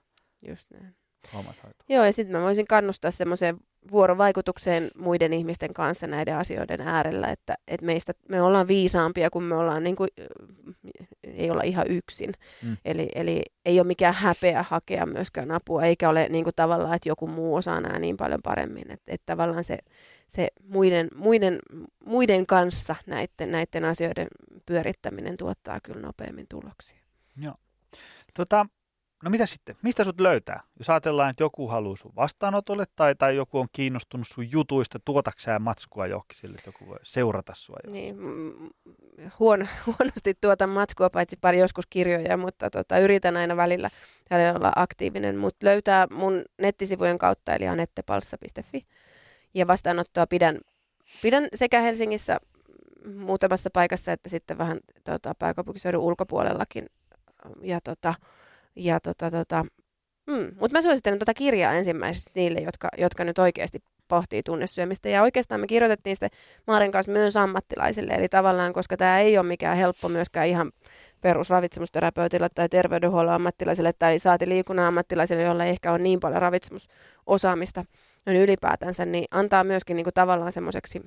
Just näin. Hommat Joo, ja sitten mä voisin kannustaa semmoiseen vuorovaikutukseen muiden ihmisten kanssa näiden asioiden äärellä, että, että meistä, me ollaan viisaampia, kun me ollaan niin kuin, ei olla ihan yksin. Mm. Eli, eli ei ole mikään häpeä hakea myöskään apua, eikä ole niin kuin tavallaan, että joku muu osaa nämä niin paljon paremmin. Että, että tavallaan se, se muiden, muiden, muiden kanssa näiden, näiden asioiden pyörittäminen tuottaa kyllä nopeammin tuloksia. Joo. Tota, No mitä sitten? Mistä sut löytää? Jos ajatellaan, että joku haluaa sun vastaanotolle tai, tai joku on kiinnostunut sun jutuista, tuotaksää matskua johonkin sille, että joku voi seurata sua. Niin, huono, huonosti tuota matskua, paitsi pari joskus kirjoja, mutta tota, yritän aina välillä, välillä olla aktiivinen. Mutta löytää mun nettisivujen kautta, eli anettepalssa.fi. Ja vastaanottoa pidän, pidän sekä Helsingissä muutamassa paikassa, että sitten vähän tota, pääkaupunkiseudun ulkopuolellakin. Ja tota, ja tota, tota, mm, mutta mä suosittelen tuota kirjaa ensimmäiseksi niille, jotka, jotka nyt oikeasti pohtii tunnesyömistä. Ja oikeastaan me kirjoitettiin sitä Maaren kanssa myös ammattilaisille, eli tavallaan, koska tämä ei ole mikään helppo myöskään ihan perusravitsemusterapeutille tai terveydenhuollon ammattilaisille tai saati liikunnan ammattilaisille, joilla ei ehkä ole niin paljon ravitsemusosaamista niin ylipäätänsä, niin antaa myöskin niin kuin tavallaan semmoiseksi,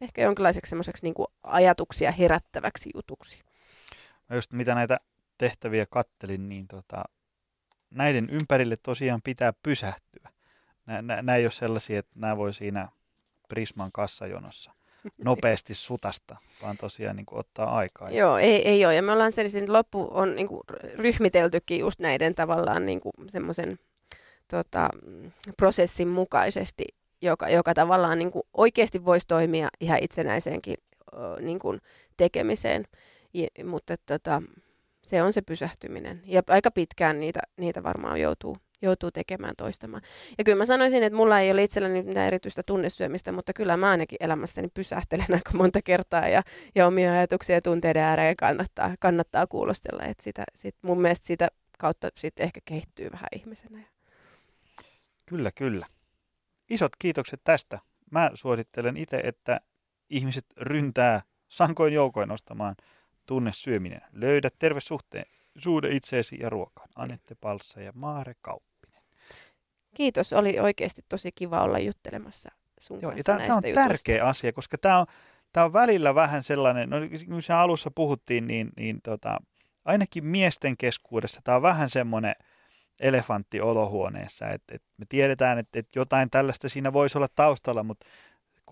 ehkä jonkinlaiseksi semmoiseksi niin kuin ajatuksia herättäväksi jutuksi. Just mitä näitä tehtäviä kattelin, niin tota, näiden ympärille tosiaan pitää pysähtyä. Nämä ei ole sellaisia, että nämä voi siinä Prisman kassajonossa nopeasti sutasta, vaan tosiaan niin kuin ottaa aikaa. Joo, ei, ei ole. Ja me ollaan sen loppu on niin kuin ryhmiteltykin just näiden tavallaan niin kuin semmoisen tota, prosessin mukaisesti, joka, joka tavallaan niin kuin oikeasti voisi toimia ihan itsenäiseenkin niin kuin tekemiseen. Ja, mutta tota, se on se pysähtyminen. Ja aika pitkään niitä, niitä varmaan joutuu, joutuu tekemään toistamaan. Ja kyllä mä sanoisin, että mulla ei ole itselläni mitään erityistä tunnesyömistä, mutta kyllä mä ainakin elämässäni pysähtelen aika monta kertaa ja, ja omia ajatuksia ja tunteiden ääreen kannattaa, kannattaa kuulostella. Että sitä, sit mun mielestä sitä kautta sit ehkä kehittyy vähän ihmisenä. Kyllä, kyllä. Isot kiitokset tästä. Mä suosittelen itse, että ihmiset ryntää sankoin joukoin ostamaan tunnesyöminen. Löydä terve suhteen, suhde itseesi ja ruokaan. Anette Palssa ja Maare Kauppinen. Kiitos, oli oikeasti tosi kiva olla juttelemassa sun Joo, kanssa Tämä on jutusta. tärkeä asia, koska tämä on, tämä on välillä vähän sellainen, no kun se alussa puhuttiin, niin, niin tota, ainakin miesten keskuudessa tämä on vähän semmoinen elefantti olohuoneessa, että, että me tiedetään, että, että jotain tällaista siinä voisi olla taustalla, mutta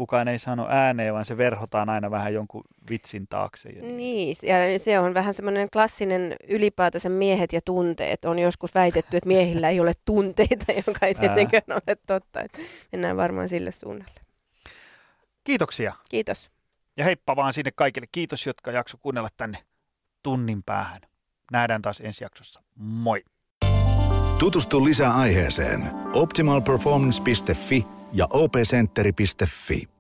kukaan ei sano ääneen, vaan se verhotaan aina vähän jonkun vitsin taakse. Niin, ja se on vähän semmoinen klassinen ylipäätänsä miehet ja tunteet. On joskus väitetty, että miehillä ei ole tunteita, joka ei tietenkään Ää. ole totta. Että mennään varmaan sille suunnalle. Kiitoksia. Kiitos. Ja heippa vaan sinne kaikille. Kiitos, jotka jakso kuunnella tänne tunnin päähän. Nähdään taas ensi jaksossa. Moi! Tutustu lisää aiheeseen optimalperformance.fi ja opcenteri.fi.